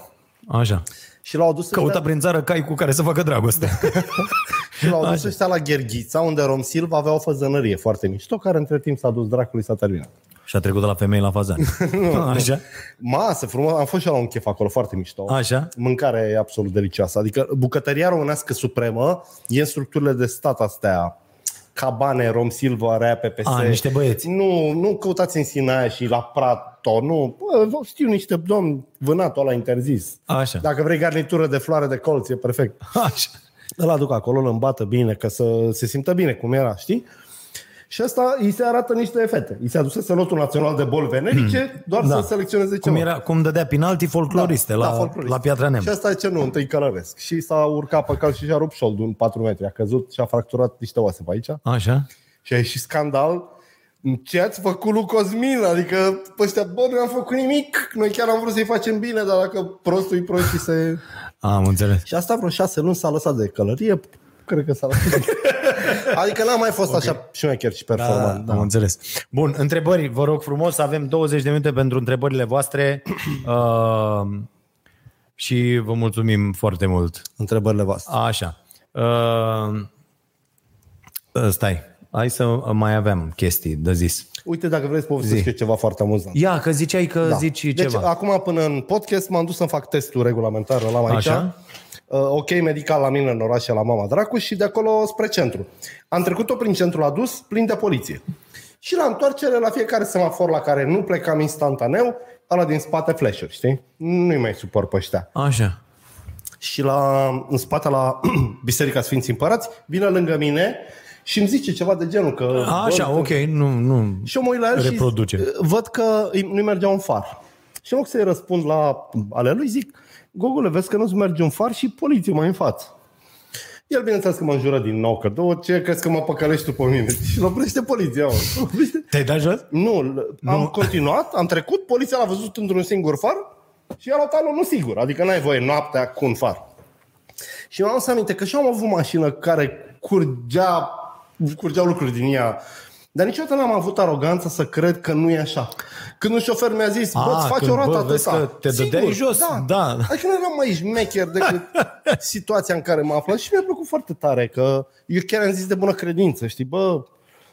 Așa. Și l-au dus Căuta prin țară cai cu care să facă dragoste. *laughs* Și l-au dus ăștia la Gherghița, unde Rom Silva avea o făzănărie foarte mișto, care între timp s-a dus dracului, s-a terminat. și a trecut de la femei la fazan. *laughs* *laughs* Așa? Masă frumos, am fost și la un chef acolo, foarte mișto. Așa? Mâncarea e absolut delicioasă. Adică bucătăria românească supremă e în structurile de stat astea Cabane, Rom Silva, Rea PPS. A, niște băieți. Nu, nu căutați în Sinaia și la Prato, nu. Bă, știu niște domni, vânatul ăla interzis. Așa. Dacă vrei garnitură de floare de colț, e perfect. Așa. Îl aduc acolo, îl îmbată bine, că să se simtă bine cum era, știi? Și asta îi se arată niște fete. Îi se adusese lotul național de boli venerice, doar Da. să selecționeze Cum, ceva. era, cum dădea penalti folcloriste la, folclorist. la Piatra Și Neamț. asta e ce nu, întâi călăresc. Și s-a urcat pe cal și și-a rupt șoldul în 4 metri. A căzut și a fracturat niște oase pe aici. Așa? Și a ieșit scandal. Ce ați făcut lui Cosmin? Adică, pe ăștia, bă, nu am făcut nimic. Noi chiar am vrut să-i facem bine, dar dacă prostul e prost și se... Am înțeles. Și asta vreo șase luni s-a lăsat de călărie. Cred că s-a lăsat. Adică n-a mai fost okay. așa șmecher și performant. Da, am înțeles. Bun, întrebări, vă rog frumos, avem 20 de minute pentru întrebările voastre *clears throat* uh, și vă mulțumim foarte mult. Întrebările voastre. Așa. Uh, uh, stai, hai să mai avem chestii de zis. Uite, dacă vreți să povestesc Zi. eu ceva foarte amuzant. Ia, că ziceai că da. zici deci, ceva. acum până în podcast m-am dus să fac testul regulamentar la aici. Așa. Uh, ok medical la mine în oraș la Mama Dracu și de acolo spre centru. Am trecut-o prin centrul adus, plin de poliție. Și la întoarcere, la fiecare semafor la care nu plecam instantaneu, ăla din spate flash știi? Nu-i mai suport pe ăștia. Așa. Și la, în spate la *clears throat* Biserica Sfinții Împărați, vine lângă mine și îmi zice ceva de genul că... Așa, bă, ok, nu, nu. și eu mă uit la el Reproduce. și uh, văd că îi- nu-i mergea un far. Și în loc să-i răspund la ale lui, zic, Gogule, vezi că nu-ți merge un far și poliție mai în față. El, bineînțeles că mă înjură din nou, că două, ce crezi că mă păcălești tu pe mine? *laughs* Și îl oprește poliția, mă. Îl *laughs* oprește. Te-ai dat jos? Nu, l- am continuat, am trecut, poliția l-a văzut într-un singur far și i-a luat alul nu sigur, adică n-ai voie noaptea cu un far. Și mi-am adus aminte că și eu am avut mașină care curgea, curgeau lucruri din ea, dar niciodată n-am avut aroganța să cred că nu e așa. Când un șofer mi-a zis, bă, Ah, îți faci când, o roată bă, vezi atâta. că te dădeai jos, da. da. Adică nu eram mai șmecher decât *laughs* situația în care mă aflam și mi-a plăcut foarte tare că eu chiar am zis de bună credință, știi, bă,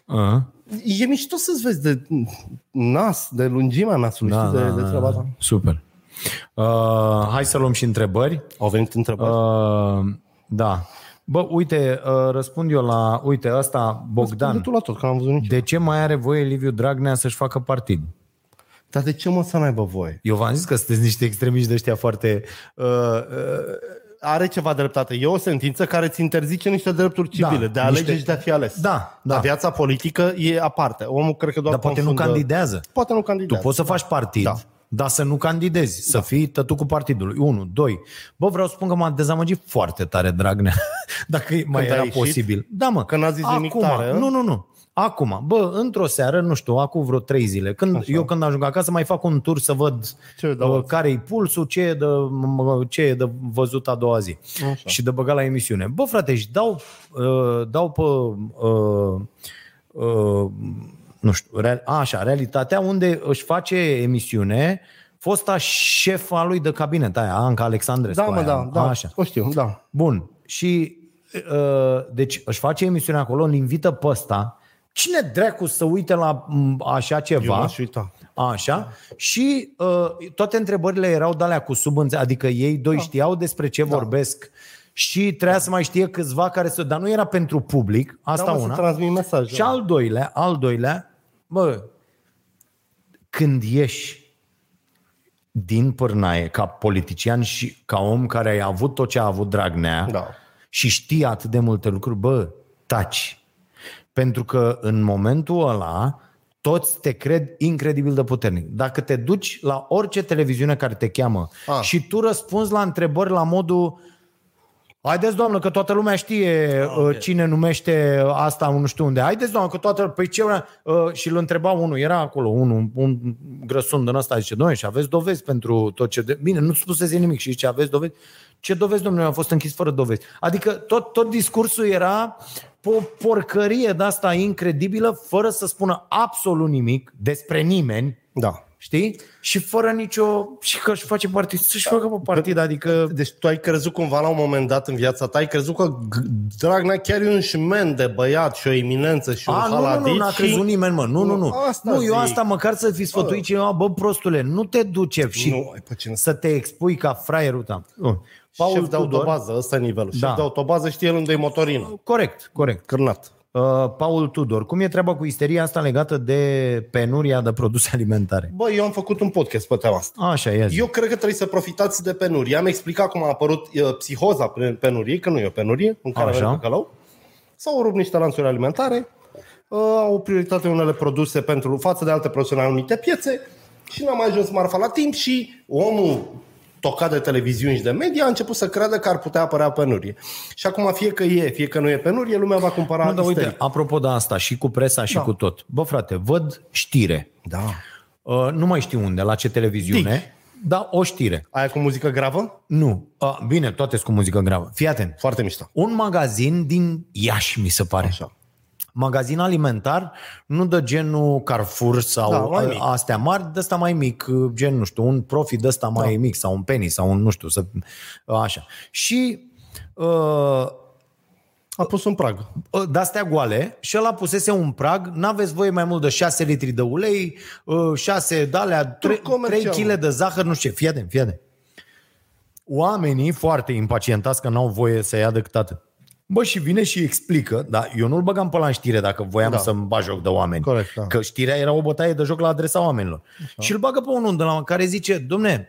Uh-huh. E mișto să-ți vezi de nas, de lungimea nasului, Da, știi, da, de, de da, treaba da. ta. Super. Uh, hai să luăm și întrebări. Au venit întrebări. Uh, da. Bă, uite, uh, răspund eu la... Uite, ăsta, Răspunde Bogdan. tu la tot, că n-am văzut nici. De ce mai are voie Liviu Dragnea să-și facă partid? Dar de ce mă să n-aibă voie? Eu v-am zis că sunteți niște extremiști de ăștia foarte... Uh, uh, Are ceva dreptate. E o sentință care îți interzice niște drepturi civile, Da, de a alege niște- și de a fi ales. Da, da. Dar viața politică e aparte. Omul cred că doar dar poate nu confundă- candidează. Poate nu Tu candidează. poți să faci partid, Da. Dar să nu candidezi, să fii tătucul partidului. Unu, doi. Bă, vreau să spun că m-a dezamăgit foarte tare Dragnea, *laughs* dacă mai Când a era ieșit? posibil. Da, mă. Că n-a zis nimic Acum, tare, a? Nu, nu, nu. Acum, bă, într-o seară, nu știu, acum vreo trei zile, când Așa. eu când ajung acasă mai fac un tur să văd Ce dau uh, care-i pulsul, ce e, de, m- ce e de văzut a doua zi Așa. și de băgat la emisiune. Bă, frate, și dau, uh, dau pe uh, uh, nu știu, real, a, așa, realitatea unde își face emisiune fosta șefa lui de cabinet, aia, Anca Alexandrescu. Da, mă, aia, da, da. Așa. O știu, da. Bun. Și uh, deci își face emisiunea acolo, îl invită pe ăsta. Cine dracu să uite la m, așa Eu ceva? m-aș uita. Așa. Și uh, toate întrebările erau de alea cu subînțe, adică ei doi Da. știau despre ce vorbesc și trebuia să mai știe câțiva care să... Dar nu era pentru public, asta Da, mă, să una. transmit mesaj. Și al doilea, al doilea, bă, când ieși din pârnaie ca politician și ca om care a avut tot ce a avut Dragnea Da. și știe atât de multe lucruri, bă, taci. Pentru că în momentul ăla toți te cred incredibil de puternic. Dacă te duci la orice televiziune care te cheamă Ah. și tu răspunzi la întrebări la modul Haideți, doamnă, că toată lumea știe okay. cine numește asta, nu știu unde. Haideți, doamnă, că toată... Păi ce vrea? Uh, și îl întreba unul, era acolo, unul, un grăsun din ăsta, zice, doamne, și aveți dovezi pentru tot ce... De... Bine, nu spusese nimic și zice, aveți dovezi? Ce dovezi, domnule, am fost închis fără dovezi. Adică tot, tot discursul era o porcărie de asta incredibilă, fără să spună absolut nimic despre nimeni, Da. Știi? Și fără nicio... Și că își face partid, să-și facă pe partid, adică... Deci tu ai crezut cumva la un moment dat în viața ta, ai crezut că G- Dragnea chiar e un șmen de băiat și o eminență și un A, nu, nu, haladit nu, n-a și- crezut nimeni, mă. Nu, nu, nu. Asta nu, eu zic. asta măcar să fi sfătuit cineva, bă, prostule, nu te duce și Nu, ai pe cine să- să te expui ca fraierul tău. Nu. Paul Paul șef de Tudor, autobază, ăsta e nivelul. Da. Șef de autobază știe el unde e motorină. corect, corect. Cârnat. Uh, Paul Tudor, cum e treaba cu isteria asta legată de penuria de produse *laughs* alimentare? Bă, eu am făcut un podcast pe tema asta. Așa e. Eu cred că trebuie să profitați de penurie. Am explicat cum a apărut uh, psihoza pe- penuriei, că nu e o penurie, în care Așa. avem pe călău. S-au rupt niște lanțuri alimentare, uh, au prioritate unele produse pentru față de alte produse în anumite piețe și n-a mai ajuns marfa la timp și omul tocat de televiziuni și de media a început să creadă că ar putea apărea penurie. Și acum fie că e, fie că nu e penurie, lumea va cumpăra Nu, dar uite, isteric. apropo de asta, și cu presa și Da. cu tot. Bă, frate, văd știre. Da. Uh, nu mai știu unde, la ce televiziune, Dig. dar o știre. Aia cu muzică gravă? Nu. Uh, bine, toate sunt cu muzică gravă. Fii atent. Foarte mișto. Un magazin din Iași, mi se pare. Așa. Magazin alimentar, nu de genul Carrefour sau Da, mai mic. astea mari, de ăsta mai mic, gen, nu știu, un profit de ăsta mai Da. mic sau un penny sau un, nu știu, să, așa. Și uh, A pus un prag. de-astea goale și ăla pusese un prag, n-aveți voie mai mult de 6 litri de ulei, 6 de alea, 3, comercial. kg de zahăr, nu știu ce. Fii atent, fii atent. Oamenii foarte impacientați că n-au voie să ia decât atât. Bă, și vine și explică, dar eu nu-l băgam pe la în știre dacă voiam da. Da. să-mi bag joc de oameni. Corect, da. Că știrea era o bătaie de joc la adresa oamenilor. Așa. Și îl bagă pe unul de la care zice, domne,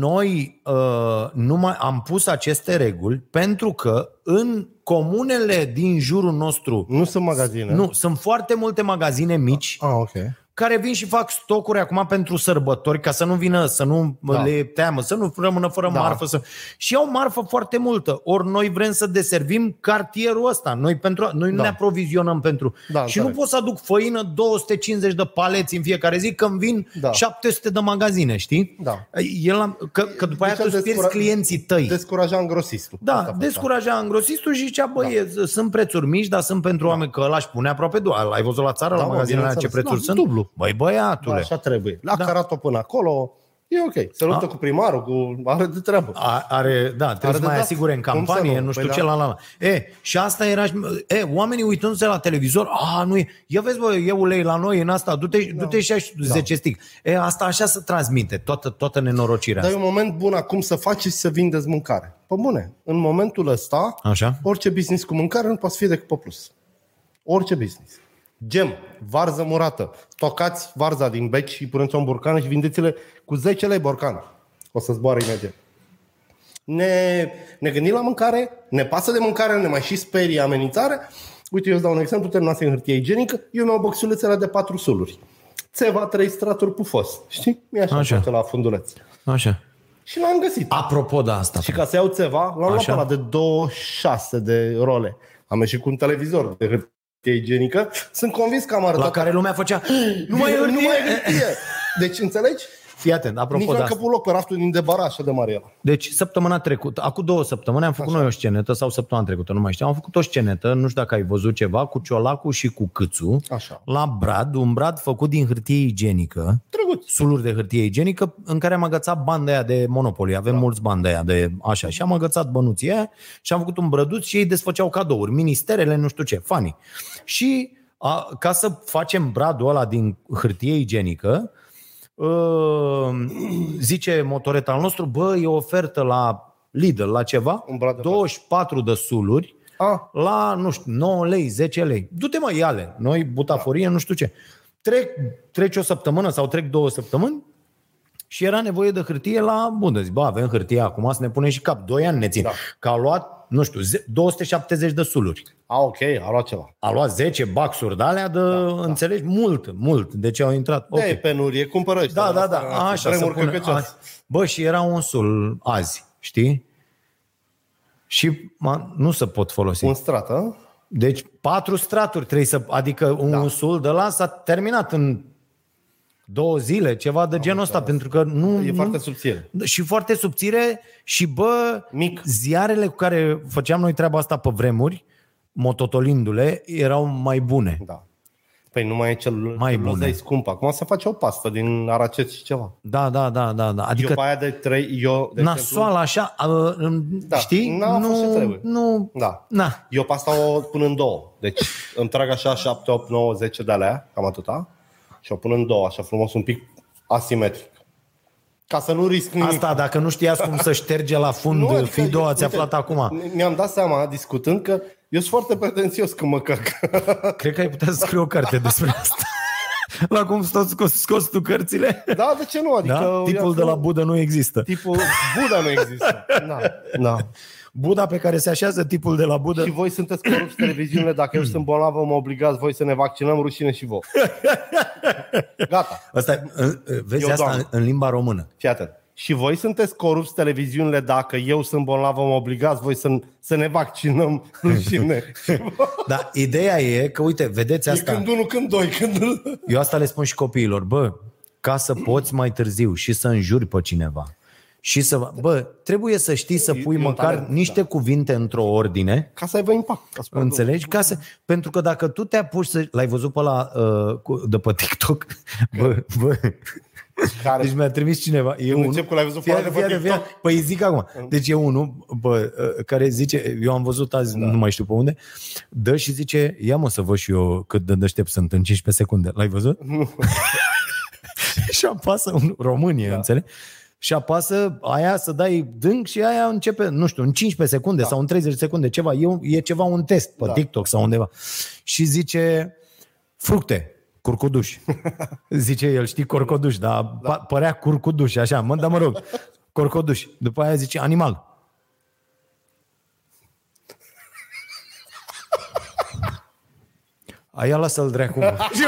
noi uh, nu mai am pus aceste reguli pentru că în comunele din jurul nostru Nu sunt magazine. nu, sunt foarte multe magazine mici Ah, ok. Care vin și fac stocuri acum pentru sărbători ca să nu vină, să nu da. Da. le teamă, să nu rămână fără da. Da. marfă. Să... Și au marfă foarte multă. Ori noi vrem să deservim cartierul ăsta. Noi, pentru, noi nu Da. ne aprovizionăm pentru... Da, și nu corect. pot să aduc făină 250 de paleți în fiecare zi când vin Da. 700 de magazine, știi? Da. El, am- că, că după aia Deci tu îți pierzi descura- clienții tăi. Descuraja îngrosistul. Da, Asta descuraja îngrosistul și zicea, băi, da. sunt prețuri mici, dar sunt pentru oameni că ăla își pune aproape doar. Ai văzut la țară, Da, la mă, magazinele alea ce bineînțeles. prețuri Da, sunt? dublu. Băi, băiatule. Da, așa trebuie. L-a Da. da. carat-o până acolo, e ok. Se luptă A- cu primarul, cu... are de treabă. A, are, da, trebuie Are să de mai dat. asigure în Cum să campanie, nu, nu? știu Păi ce, da. la, la, la. E, și asta era, e, oamenii uitându-se la televizor, a, nu e, ia vezi, bă, e ulei la noi în asta, du-te, da. du-te și așa, 10 stic. E, asta așa se transmite, toată, toată nenorocirea Dar e asta. un moment bun acum să faceți să vindeți mâncare. Pe bune, în momentul ăsta, Așa? orice business cu mâncare nu poate să fie decât pe plus. Orice business. Gem, varză murată. Tocați varza din bec și puneți-o în borcană și vindeți-le cu 10 lei borcană. O să zboare imediat. Ne, ne gândim la mâncare, ne pasă de mâncare, ne mai și sperie amenințare. Uite, eu îți dau un exemplu, terminați în hârtie igienică, eu mi-au boxulețele de patru suluri. Țeva, trei straturi pufos. Știi? Mi așa, Așa. așa. la funduleț. Așa. Și l-am găsit. Apropo de asta, Și ca să iau ceva, l-am luat Așa. pe ăla de 26 de role. Am ieșit cu un televizor de hârtie igienică. Sunt convins că am arătat... la care lumea făcea, nu mai e nu hârtie. mai e hârtie. Deci, înțelegi? Fii atent, apropo Nici de nu am asta. căput loc pe raftul din debaraș, așa de mare era. Deci săptămâna trecută, acum două săptămâni am făcut Așa. noi o scenetă sau săptămâna trecută, nu mai știu. Am făcut o scenetă, nu știu dacă ai văzut ceva, cu Ciolacu și cu Câțu Așa. la brad, un brad făcut din hârtie igienică, Drăguț. suluri de hârtie igienică, în care am agățat banda aia de Monopoly. Avem da. mulți bani de aia de așa. Și am agățat bănuții aia și am făcut un brăduț și ei desfăceau cadouri, ministerele, nu știu ce, funny. Și a, ca să facem bradul ăla din hârtie igienică, uh, zice motoreta al nostru, bă, e o ofertă la Lidl, la ceva, Un brad de 24 de suluri, Ah, la, nu știu, 9 lei, 10 lei. Du-te mă, iale. Noi, butaforie, nu știu ce. Trec, trece o săptămână sau trec două săptămăni și era nevoie de hârtie la bun. Zic, bă, avem hârtie acum să ne punem și cap. Doi ani ne țin. Da. Da. Că au luat, nu știu, ze- 270 de suluri. a, ok, a luat ceva. A luat 10 baxuri de alea de, da, înțelegi, mult, mult. Deci au intrat. Okay. Ok. De penurie, cumpără ăștia. Da, da, Asta, da, așa, să vremuri pune, căcăcioase. azi. Bă, și era un sul azi, știi? Și ma, nu se pot folosi. Un strat, a? Deci patru straturi trebuie să, adică un da. sul de la s-a terminat în două zile, ceva de genul ăsta, pentru că nu... E nu, foarte subțire. Și foarte subțire și, bă, Mic. ziarele cu care făceam noi treaba asta pe vremuri, mototolindu-le, erau mai bune. Da. Păi nu mai e cel Mai cel bune. lozei scump. Acum se face o pastă din aracet și ceva. Da, da, da, da. da. Adică Adică eu pe aia de trei, eu, de nasoală așa, uh, Da, știi? n-a fost ce nu, trebuie. nu, Da. na. Eu pe asta o pun în două. Deci îmi trag așa 7, 8, 9, 10 de alea, cam atâta. Și o pun în două, așa frumos, un pic asimetric. Ca să nu risc nimic. Asta, dacă nu știați cum să șterge la fund Nu, nu, adică, Fido, ați uite, aflat acum. Mi-am dat seama, discutând, că eu sunt foarte pretențios când mă căc. *laughs* Cred că ai putea să scrii o carte despre asta. *laughs* La cum stai scos, scos tu cărțile? da, de ce nu? Adică, Da? Tipul de la Buddha nu există. Tipul Buddha nu există. *laughs* Da, da. Buddha pe care se așează tipul de la Buddha. Și voi sunteți corupți televiziunile, dacă eu sunt bolnavă, mă obligați voi să ne vaccinăm, rușine și vouă. *laughs* Gata, Asta, vezi Eu, asta doamnă. în, în limba română. fii atent. Și voi sunteți corupți televiziunile, dacă eu sunt bolnavă, mă obligați voi să, să ne vaccinăm, *laughs* rușine și vouă. Dar ideea e că, uite, vedeți E asta. când unul, când doi, când... Eu asta le spun și copiilor. Bă, ca să poți mai târziu și să înjuri pe cineva și să... Bă, trebuie să știi să E- pui e un măcar talent, niște cuvinte într-o ordine Ca să aibă impact. asupra Înțelegi? Ca să, pentru că dacă tu te apuci să... L-ai văzut pe la uh, cu, de pe TikTok? *laughs* Bă, bă. Care? Deci mi-a trimis cineva. E Nu unul, încep cu l-ai văzut pe Fii- ăla de pe fii- fii- TikTok? Păi zic acum. Deci e unul bă, uh, care zice, eu am văzut azi, da. nu mai știu pe unde, dă și zice, ia mă să văd și eu cât de deștept sunt în 15 secunde. L-ai văzut? *laughs* și apasă în România, da. înțelegi? Și apasă aia să dai dâng și aia începe, nu știu, în 15 secunde da. sau în 30 secunde, ceva. E, un- e ceva un test pe da. Da. TikTok sau undeva. Și zice, fructe, curcuduș. *laughs* Zice el, știi, corcoduș, dar da. părea curcuduș, așa, mă, dar mă rog, corcoduș. După aia zice, animal. Aia lasă-l dracu, mă. *laughs* Și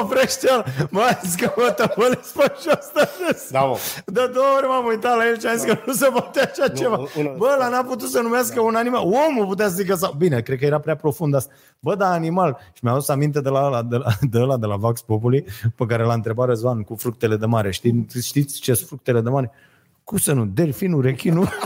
oprește-l. Mă, zic că mă tămălesc pe jos. de râs. Da, mă. De două ori m-am uitat la el și am zis că nu se poate așa ceva. una- Bă, la n-a putut să numească un animal. Omul putea să zică sau... Bine, cred că era prea profund asta. Bă, da, animal. Și mi-a adus aminte de la, ăla- de la, de la, de la Vax Populi, pe care l-a întrebat Răzvan cu fructele de mare. Știi, știți ce sunt fructele de mare? Cum să nu? Delfinul, rechinul? *laughs*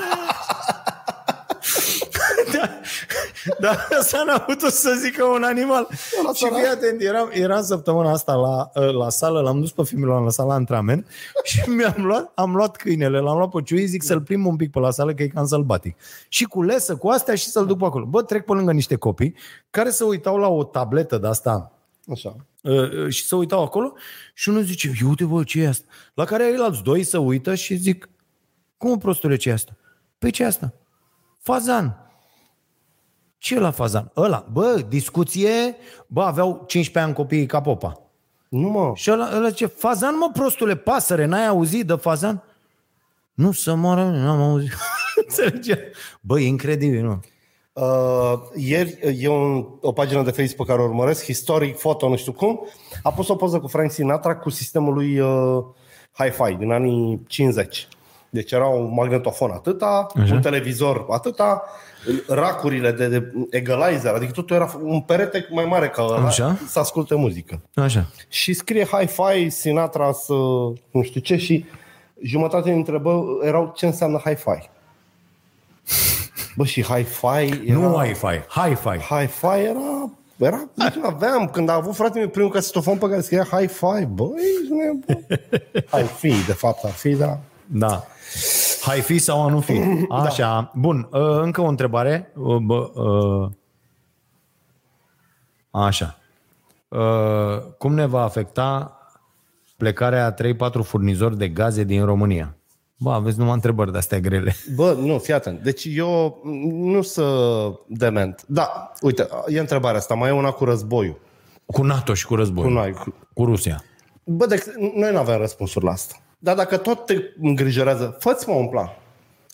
da, *laughs* da, asta n-a putut să zică un animal. Și fii atent, eram, eram săptămâna asta la, la sală, l-am dus pe filmul la sala antrenament *laughs* și mi-am luat, am luat câinele, l-am luat pe ciui, zic să-l plimb un pic pe la sală, că e cam sălbatic. Și cu lesă, cu astea și să-l duc pe acolo. Bă, trec pe lângă niște copii care se uitau la o tabletă de asta Așa. Uh, și se uitau acolo și unul zice, ia uite bă, ce e asta? La care ceilalți doi se uită și zic, cum prostule ce e asta? Păi ce e asta? Fazan. Ce e la fazan? Ăla, bă, discuție, bă, aveau 15 ani copiii ca popa. Nu, mă. Și ăla, ăla zice, fazan, mă, prostule, pasăre, n-ai auzit de fazan? Nu să moară, n-am auzit. *laughs* Înțelege? Bă, e incredibil, nu? Uh, ieri e un, o pagină de Facebook pe care o urmăresc, Historic Photo, nu știu cum, a pus o poză cu Frank Sinatra cu sistemul lui uh, Hi-Fi din anii 50. Deci era un magnetofon atâta, Așa. un televizor atâta, racurile de, de equalizer, adică totul era un perete mai mare ca ăla, Așa. să asculte muzică. Așa. Și scrie Hi-Fi, Sinatra să nu știu ce și jumătate dintre bă erau ce înseamnă Hi-Fi. Bă, și Hi-Fi era... Nu Wi-Fi, Hi-Fi. Hi-Fi era... Era, nici nu aveam, când a avut fratele meu primul casetofon pe care scria Hi-Fi, bă, ești nebun. *laughs* Hi-Fi, de fapt, ar fi, da. Da. Hai fi sau a nu fi? *laughs* Așa. Bun. uh, Încă o întrebare. Uh, Bă, uh, Așa. Uh, Cum ne va afecta plecarea a 3-4 furnizori de gaze din România? Bă, aveți numai întrebări de-astea grele. *laughs* Bă, nu, fii atent. Deci eu nu sunt dement. Da, uite, e întrebarea asta. Mai e una cu războiul. Cu NATO și cu război. Cu Cu, noi. Cu... cu Rusia. Bă, de, noi nu avem răspunsuri la asta. Dar dacă tot te îngrijorează, fă-ți mă un plan.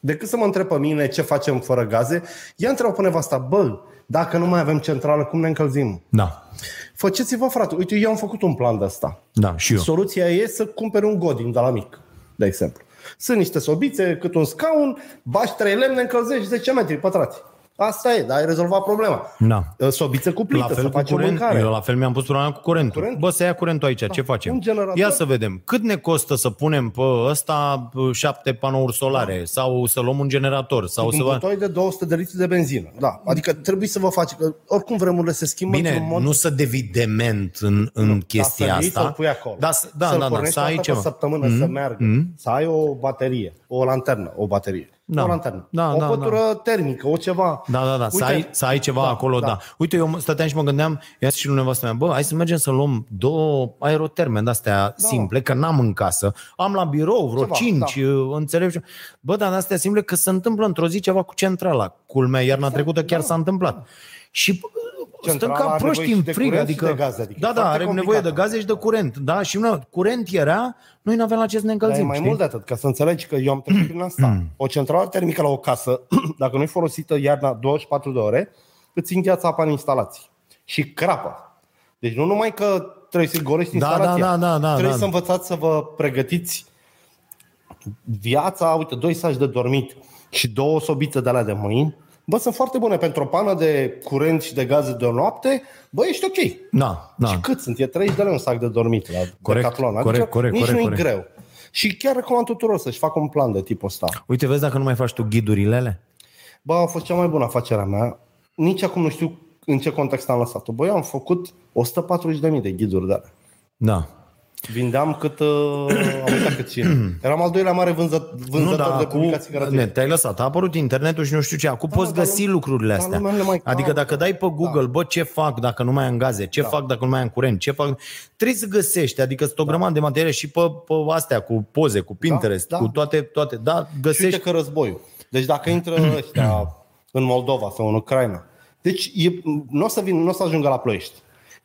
Decât să mă întreb pe mine ce facem fără gaze, ia întreabă pe nevasta, bă, dacă nu mai avem centrală, cum ne încălzim? Da. Făceți-vă, frate. Uite, eu am făcut un plan de ăsta. Da, și eu. Soluția e să cumperi un godin de la mic, de exemplu. Sunt niște sobițe, cât un scaun, bași trei lemne, încălzești 10 metri pătrați. Asta e, dar ai rezolvat problema. Da. Sobițe cu La plită, să fel cu facem curent, mâncare. eu la fel mi-am pus problema cu curentul. Curentul? Bă, să ia curentul aici, ce facem? un generator. Ia să vedem. Cât ne costă să punem pe ăsta uh, șapte panouri solare sau să luăm un generator sau un să va... butoi de 200 de litri de benzină. Da, adică trebuie să vă faci, că oricum vremurile se schimbă într-un Bine, mod... nu să devii dement în, în chestia Dar să-l iei, asta. Să-l pui acolo. Da, să- da, să-l da, da, pornești să o ai dată ceva. pe săptămână mm-hmm. să meargă. Mm-hmm. Să ai o baterie, o lanternă, o baterie. Da. O lanternă. Da, o da, pătură da. termică, o ceva. Da, da, da, Uite, să, ai, să ai ceva da, acolo, da. da. Uite, eu stăteam și mă gândeam, ia și lui nevastă mea, bă, hai să mergem să luăm două aeroterme de-astea da. simple, că n-am în casă. Am la birou vreo ceva, cinci, da. înțeleg. Bă, dar de-astea simple că se întâmplă într-o zi ceva cu centrala. Culmea, iarna exact, trecută chiar da, s-a întâmplat. Da. Și stăm ca proști în frig, adică, de gaze, adică da, da, are nevoie de gaze și de curent, da, și nu, curent era, noi nu aveam la ce să ne încălzim. Dar mai știi? mult de atât, ca să înțelegi că eu am trecut prin asta. o centrală termică la o casă, *clears throat* dacă nu e folosită iarna 24 de ore, îți îngheață apa în instalații și crapă. Deci nu numai că trebuie să gorești da, instalația, da, da, da, trebuie da. să învățați să vă pregătiți viața, uite, doi saci de dormit și două sobițe de alea de mâini, bă, sunt foarte bune pentru o pană de curent și de gaze de o noapte, bă, ești ok. Da, da. Și cât sunt? E 30 de lei un sac de dormit la corect, Decathlon. Adică corect, corect, nici corect, nu corect. e greu. Și chiar recomand tuturor să-și facă un plan de tipul ăsta. Uite, vezi dacă nu mai faci tu ghidurile alea? Bă, a fost cea mai bună afacere a mea. Nici acum nu știu în ce context am lăsat-o. Băi, am făcut 140.000 de ghiduri de alea. Da. Vindeam cât, uh, am uitat cât cine. *clears throat* Eram al doilea mare vânză, vânzător nu, da, de cu, publicații gratuite. te-ai lăsat, a apărut internetul și nu știu ce. Acum Da, poți dar găsi nu- lucrurile dar astea. lumea nu le mai Adică caută. dacă dai pe Google, bă, ce fac dacă nu mai am gaze, ce fac dacă nu mai am curent, ce fac... Trebuie să găsești, adică sunt o grămadă de materiale și pe, pe astea, cu poze, cu Pinterest, da. cu toate, toate, da, Și uite găsești. că războiul. Deci dacă intră *clears throat* ăștia în Moldova sau în Ucraina, deci e, nu o să, vin, nu o să ajungă la ploiești.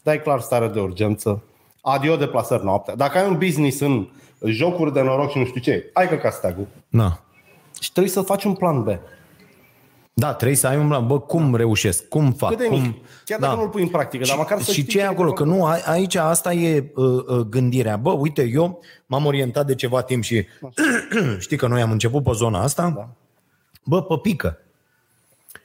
Dai clar stare de urgență, adio deplasări noaptea. Dacă ai un business în jocuri de noroc și nu știu ce, ai că steagul. Na. Și trebuie să faci un plan B. Da, trebuie să ai un plan. Bă, cum reușesc? Cum fac? Cât de cum... mic. Chiar dacă Da. nu-l pui în practică, dar măcar să și știi ce e ce acolo? de Că făcut. nu, a- aici asta e uh, uh, gândirea. Bă, uite, eu m-am orientat de ceva timp și *clears throat* știi că noi am început pe zona asta. Da. Bă, pe pică.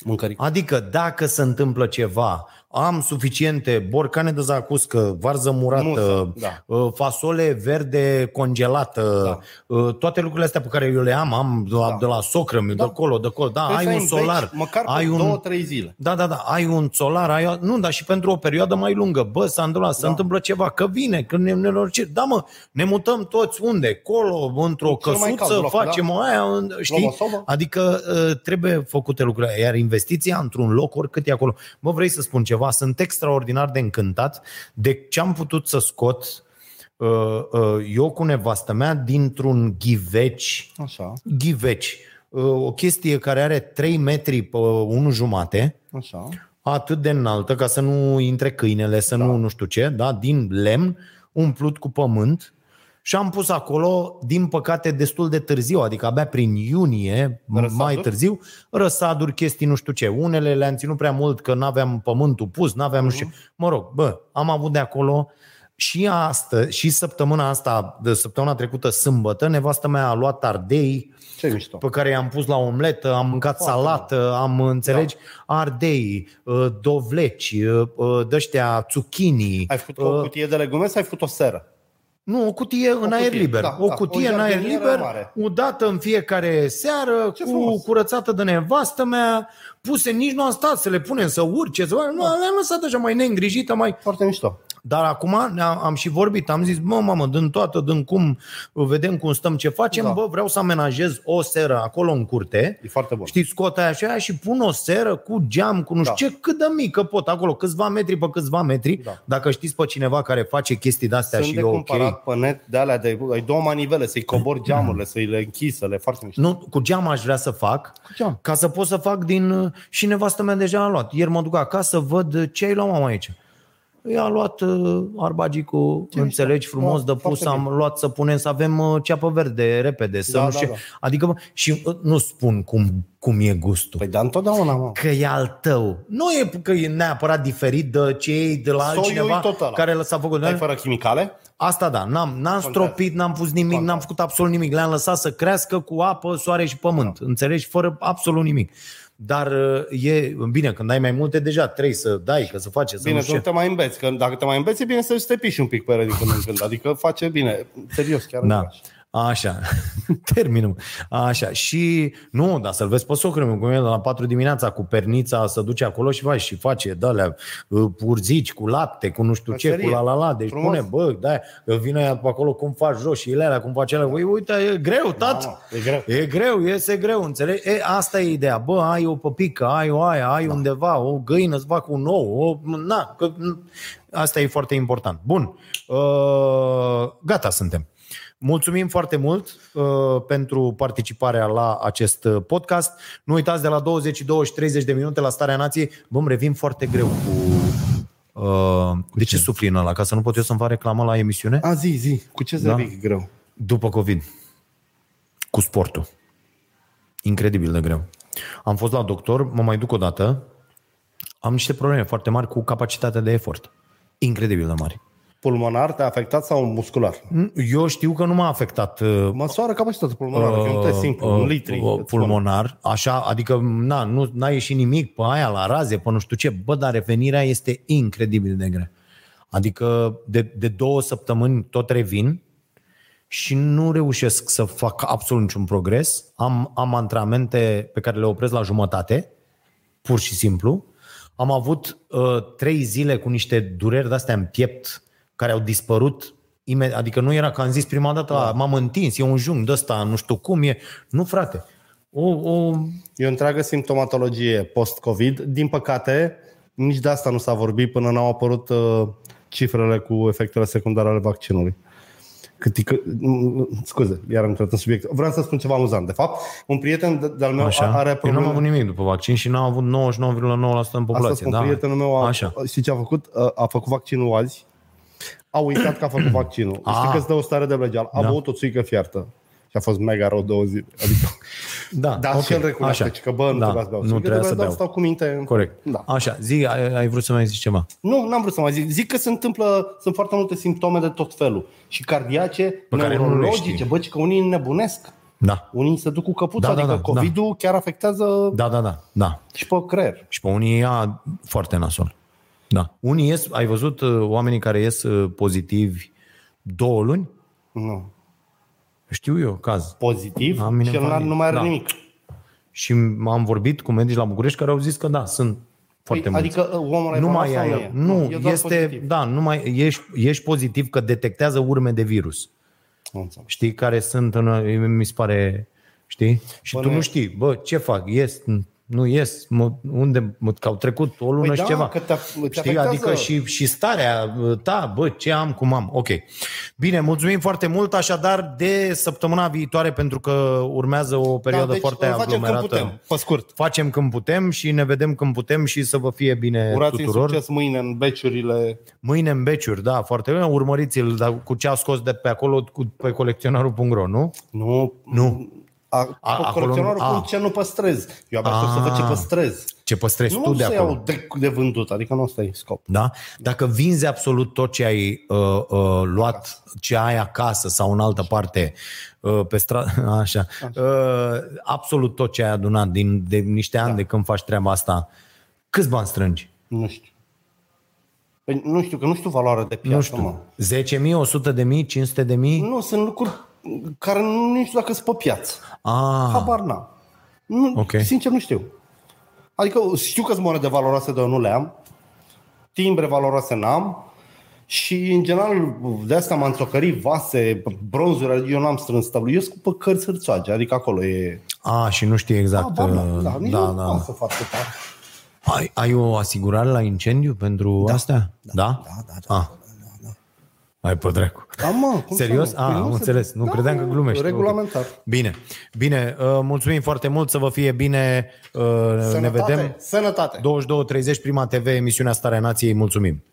Mâncărică. Adică dacă se întâmplă ceva, am suficiente borcane de zacuscă, varză murată, Musă, da. uh, fasole verde congelată, uh, toate lucrurile astea pe care eu le am, am de la, Da. de la socră, de acolo, de acolo. Da, Trebuie ai să un în beci solar, Măcar pe ai un două, trei zile. da, da, da, ai un solar, ai, nu, dar și pentru o perioadă mai lungă. Bă, s-a întâmplat, se Da. întâmplă ceva, că vine, că ne, ne Da, mă, ne mutăm toți unde? Colo, într-o Cel mai căsuță, cald loc, facem da. aia, în- știi? o sobă. Adică uh, trebuie făcute lucrurile, iar investiția într-un loc, oricât e acolo. Mă, vrei să spun ceva? Sunt extraordinar de încântat de ce am putut să scot uh, uh, eu cu nevastă mea dintr-un ghiveci Așa, ghiveci. Uh, O chestie care are 3 metri pe unul jumate, așa. atât de înaltă ca să nu intre câinele, să da. nu nu știu ce, da, din lemn, umplut cu pământ și am pus acolo, din păcate, destul de târziu, adică abia prin iunie, Răsaduri? mai târziu, răsaduri, chestii nu știu ce. Unele le-am ținut prea mult că n-aveam pământul pus, n-aveam nu știu ce. Mă rog, bă, am avut de acolo și astăzi, și săptămâna asta, de săptămâna trecută, sâmbătă, nevastă mea a luat ardei, Ce mișto. pe care i-am pus la omletă, am mâncat salată, am, înțelegi, ardei, uh, dovleci, uh, uh, dăștia, zucchini. Ai făcut o cutie de legume sau ai făcut o seră? Nu, o cutie în aer cutie, liber. da, o da, cutie o în aer jardinieră liber, mare. o dată în fiecare seară, Ce cu frumos. curățată de nevastă mea, puse, nici nu am stat să le punem să urce, să... Nu, le-am lăsat așa mai neîngrijită, mai... Foarte mișto. Dar acum ne-am, am și vorbit, am zis, mă, mamă, din toată, din cum, vedem cum stăm, ce facem, Da. bă, vreau să amenajez o seră acolo în curte, E foarte bun. Știți, scot aia și aia și pun o seră cu geam, cu nu știu Da. ce, cât de mică pot acolo, câțiva metri pe câțiva metri. Da. Dacă știți pe cineva care face chestii de-astea Sunt și de e ok. cumpărat pe net de alea de ai două manivele, să-i cobori geamurile, să-i le închizi, să le foarte mișto. Nu, cu geam aș vrea să fac, Cu geam. ca să pot să fac din... Și nevastă mea deja a luat. Ieri mă duc acasă, văd ce ai luat mama aici. I-a luat uh, arbagicul, înțelegi, frumos Da, de pus, foarte am luat să punem, să avem uh, ceapă verde repede, să Da, nu da, știu. da. Adică, bă, și uh, nu spun cum, cum e gustul. Păi da, întotdeauna, mă. că e al tău. Nu e că e neapărat diferit de cei de la Soiul altcineva e tot ăla. care s-a făcut. Ai fără chimicale? Asta da, n-am, n-am stropit, n-am pus nimic, Contează. n-am făcut absolut nimic. Le-am lăsat să crească cu apă, soare și pământ. Înțelegi? Fără absolut nimic. Dar uh, e bine, când ai mai multe, deja trebuie să dai, că să face, să Bine, nu să știu nu ce. te mai îmbeți, că dacă te mai îmbeți, e bine să te piși un pic pe ele din când în când. Adică face bine, serios, chiar îmi Da. place. Așa, *laughs* terminul. Așa, și nu, dar să-l vezi pe socrul meu, cum e la 4 dimineața cu pernița, să duce acolo și face și face de-alea urzici cu lapte, cu nu știu ce, cu la la la, deci Frumos. pune, bă, da, vine aia pe acolo cum faci jos și alea, cum face alea, uite, e greu, tat, da, e greu, e greu, iese greu, înțelegi? E, asta e ideea, bă, ai o păpică, ai o aia, ai da. undeva, o găină, îți fac un ou, o, na, că, asta e foarte important. Bun, uh, gata suntem. Mulțumim foarte mult uh, pentru participarea la acest uh, podcast. Nu uitați, de la 22 și 30 de minute la Starea Nației, vom revin foarte greu cu... Uh, cu de ce, ce sufli în ăla? Ca să nu pot eu să-mi fac reclamă la emisiune? A, zi, zi. Cu ce da? greu? După COVID. Cu sportul. Incredibil de greu. Am fost la doctor, mă mai duc o dată. Am niște probleme foarte mari cu capacitatea de efort. Incredibil de mari pulmonar te-a afectat sau muscular? Eu știu că nu m-a afectat. Uh, Măsoară capacitatea pulmonară, uh, că nu te simplu, uh, un litri. Uh, pulmonar, așa, adică na, nu n-a ieșit nimic pe aia, la raze, pe nu știu ce. Bă, dar revenirea este incredibil de grea. Adică de, de două săptămâni tot revin și nu reușesc să fac absolut niciun progres. Am, am antrenamente pe care le opresc la jumătate, pur și simplu. Am avut uh, trei zile cu niște dureri de-astea în piept care au dispărut adică nu era că am zis prima dată, da. m-am întins, e un jung de ăsta, nu știu cum e. Nu, frate. O, o... E o întreagă simptomatologie post-COVID. Din păcate, nici de asta nu s-a vorbit până n-au apărut uh, cifrele cu efectele secundare ale vaccinului. Câtică, scuze, iar am intrat în subiect. Vreau să spun ceva amuzant. De fapt, un prieten de-al meu Așa. are probleme... Eu nu am avut nimic după vaccin și n-am avut 99,9% în populație. Asta spun, da. prietenul meu a, Așa. știi ce a făcut? A, a făcut vaccinul azi a uitat că a făcut *clears throat* vaccinul. Ah. Știi că îți dă o stare de blăgeal. A da. băut o țuică fiartă. Și a fost mega rău două zile. Adică, *laughs* da, dar okay. și el recunoaște Așa. că bă, nu da. trebuia să beau. Nu trebuie să beau. stau cu minte. Corect. Da. Așa, zi, ai, ai vrut să mai zici ceva? Nu, n-am vrut să mai zic. Zic că se întâmplă, sunt foarte multe simptome de tot felul. Și cardiace, Pe neurologice, bă, că unii nebunesc. Da. Unii se duc cu căpuța, da, adică da, da, COVID-ul da. chiar afectează da, da, da, da. și pe creier. Și pe unii ia foarte nasol. Da. Unii ies, ai văzut uh, oamenii care ies uh, pozitivi două luni? Nu. Știu eu, caz. Pozitiv? Am și el nu mai are da. nimic. Și am vorbit cu medici la București care au zis că da, sunt foarte păi, Adică uh, omul nu mai ai, nu, nu este, pozitiv. da, nu mai ești, ești pozitiv că detectează urme de virus. Știi care sunt, în, mi se pare, știi? Și Bă, tu nu știi, bă, ce fac? Ies, nu ies, mă, unde mă, că au trecut o lună păi și da, ceva. Că te, te Știi? Adică și, și starea ta, bă, ce am, cum am. Ok. Bine, mulțumim foarte mult, așadar de săptămâna viitoare, pentru că urmează o perioadă da, deci, foarte aglomerată. Facem când putem, pe scurt. Facem când putem și ne vedem când putem și să vă fie bine Urați tuturor. succes mâine în beciurile. Mâine în beciuri, da, foarte bine. Urmăriți-l dar cu ce a scos de pe acolo cu, pe colecționarul.ro, nu? Nu. Nu. A, a, colecționarul cum ce nu păstrez. Eu abia să văd ce păstrez. Ce păstrezi nu tu de acolo. Nu de, de vândut, adică nu ăsta e scop. Da? Dacă vinzi absolut tot ce ai uh, uh, luat, acasă. ce ai acasă sau în altă parte, uh, pe stradă, *laughs* așa, așa. Uh, absolut tot ce ai adunat din de niște ani da. de când faci treaba asta, câți bani strângi? Nu știu. Păi nu știu, că nu știu valoarea de piață, Nu știu. Mă. 10.000, 100 de mii, 500 de mii? Nu, sunt lucruri care nu știu dacă sunt pe piață. Ah. Habar n-am. Nu, okay. Sincer nu știu. Adică știu că sunt monede valoroase, dar eu nu le am. Timbre valoroase n-am. Și, în general, de asta m-am țocărit vase, bronzuri, eu n-am strâns tablu. Eu sunt pe cărți hârțoage, adică acolo e... A, și nu știi exact. Da, da, da, nici da, da. Nu să fac ai, ai o asigurare la incendiu pentru da, astea? Da? Da, da, da. da, ah. da, da, da. Ai pe dracu. Da, mă, cum Serios? Ah, am înțeles. Nu da, credeam că glumești. Regulamentar. Bine. Bine. Uh, mulțumim foarte mult. Să vă fie bine. Uh, Sănătate. Ne vedem. Sănătate. 22.30 Prima TV, emisiunea Starea Nației. Mulțumim.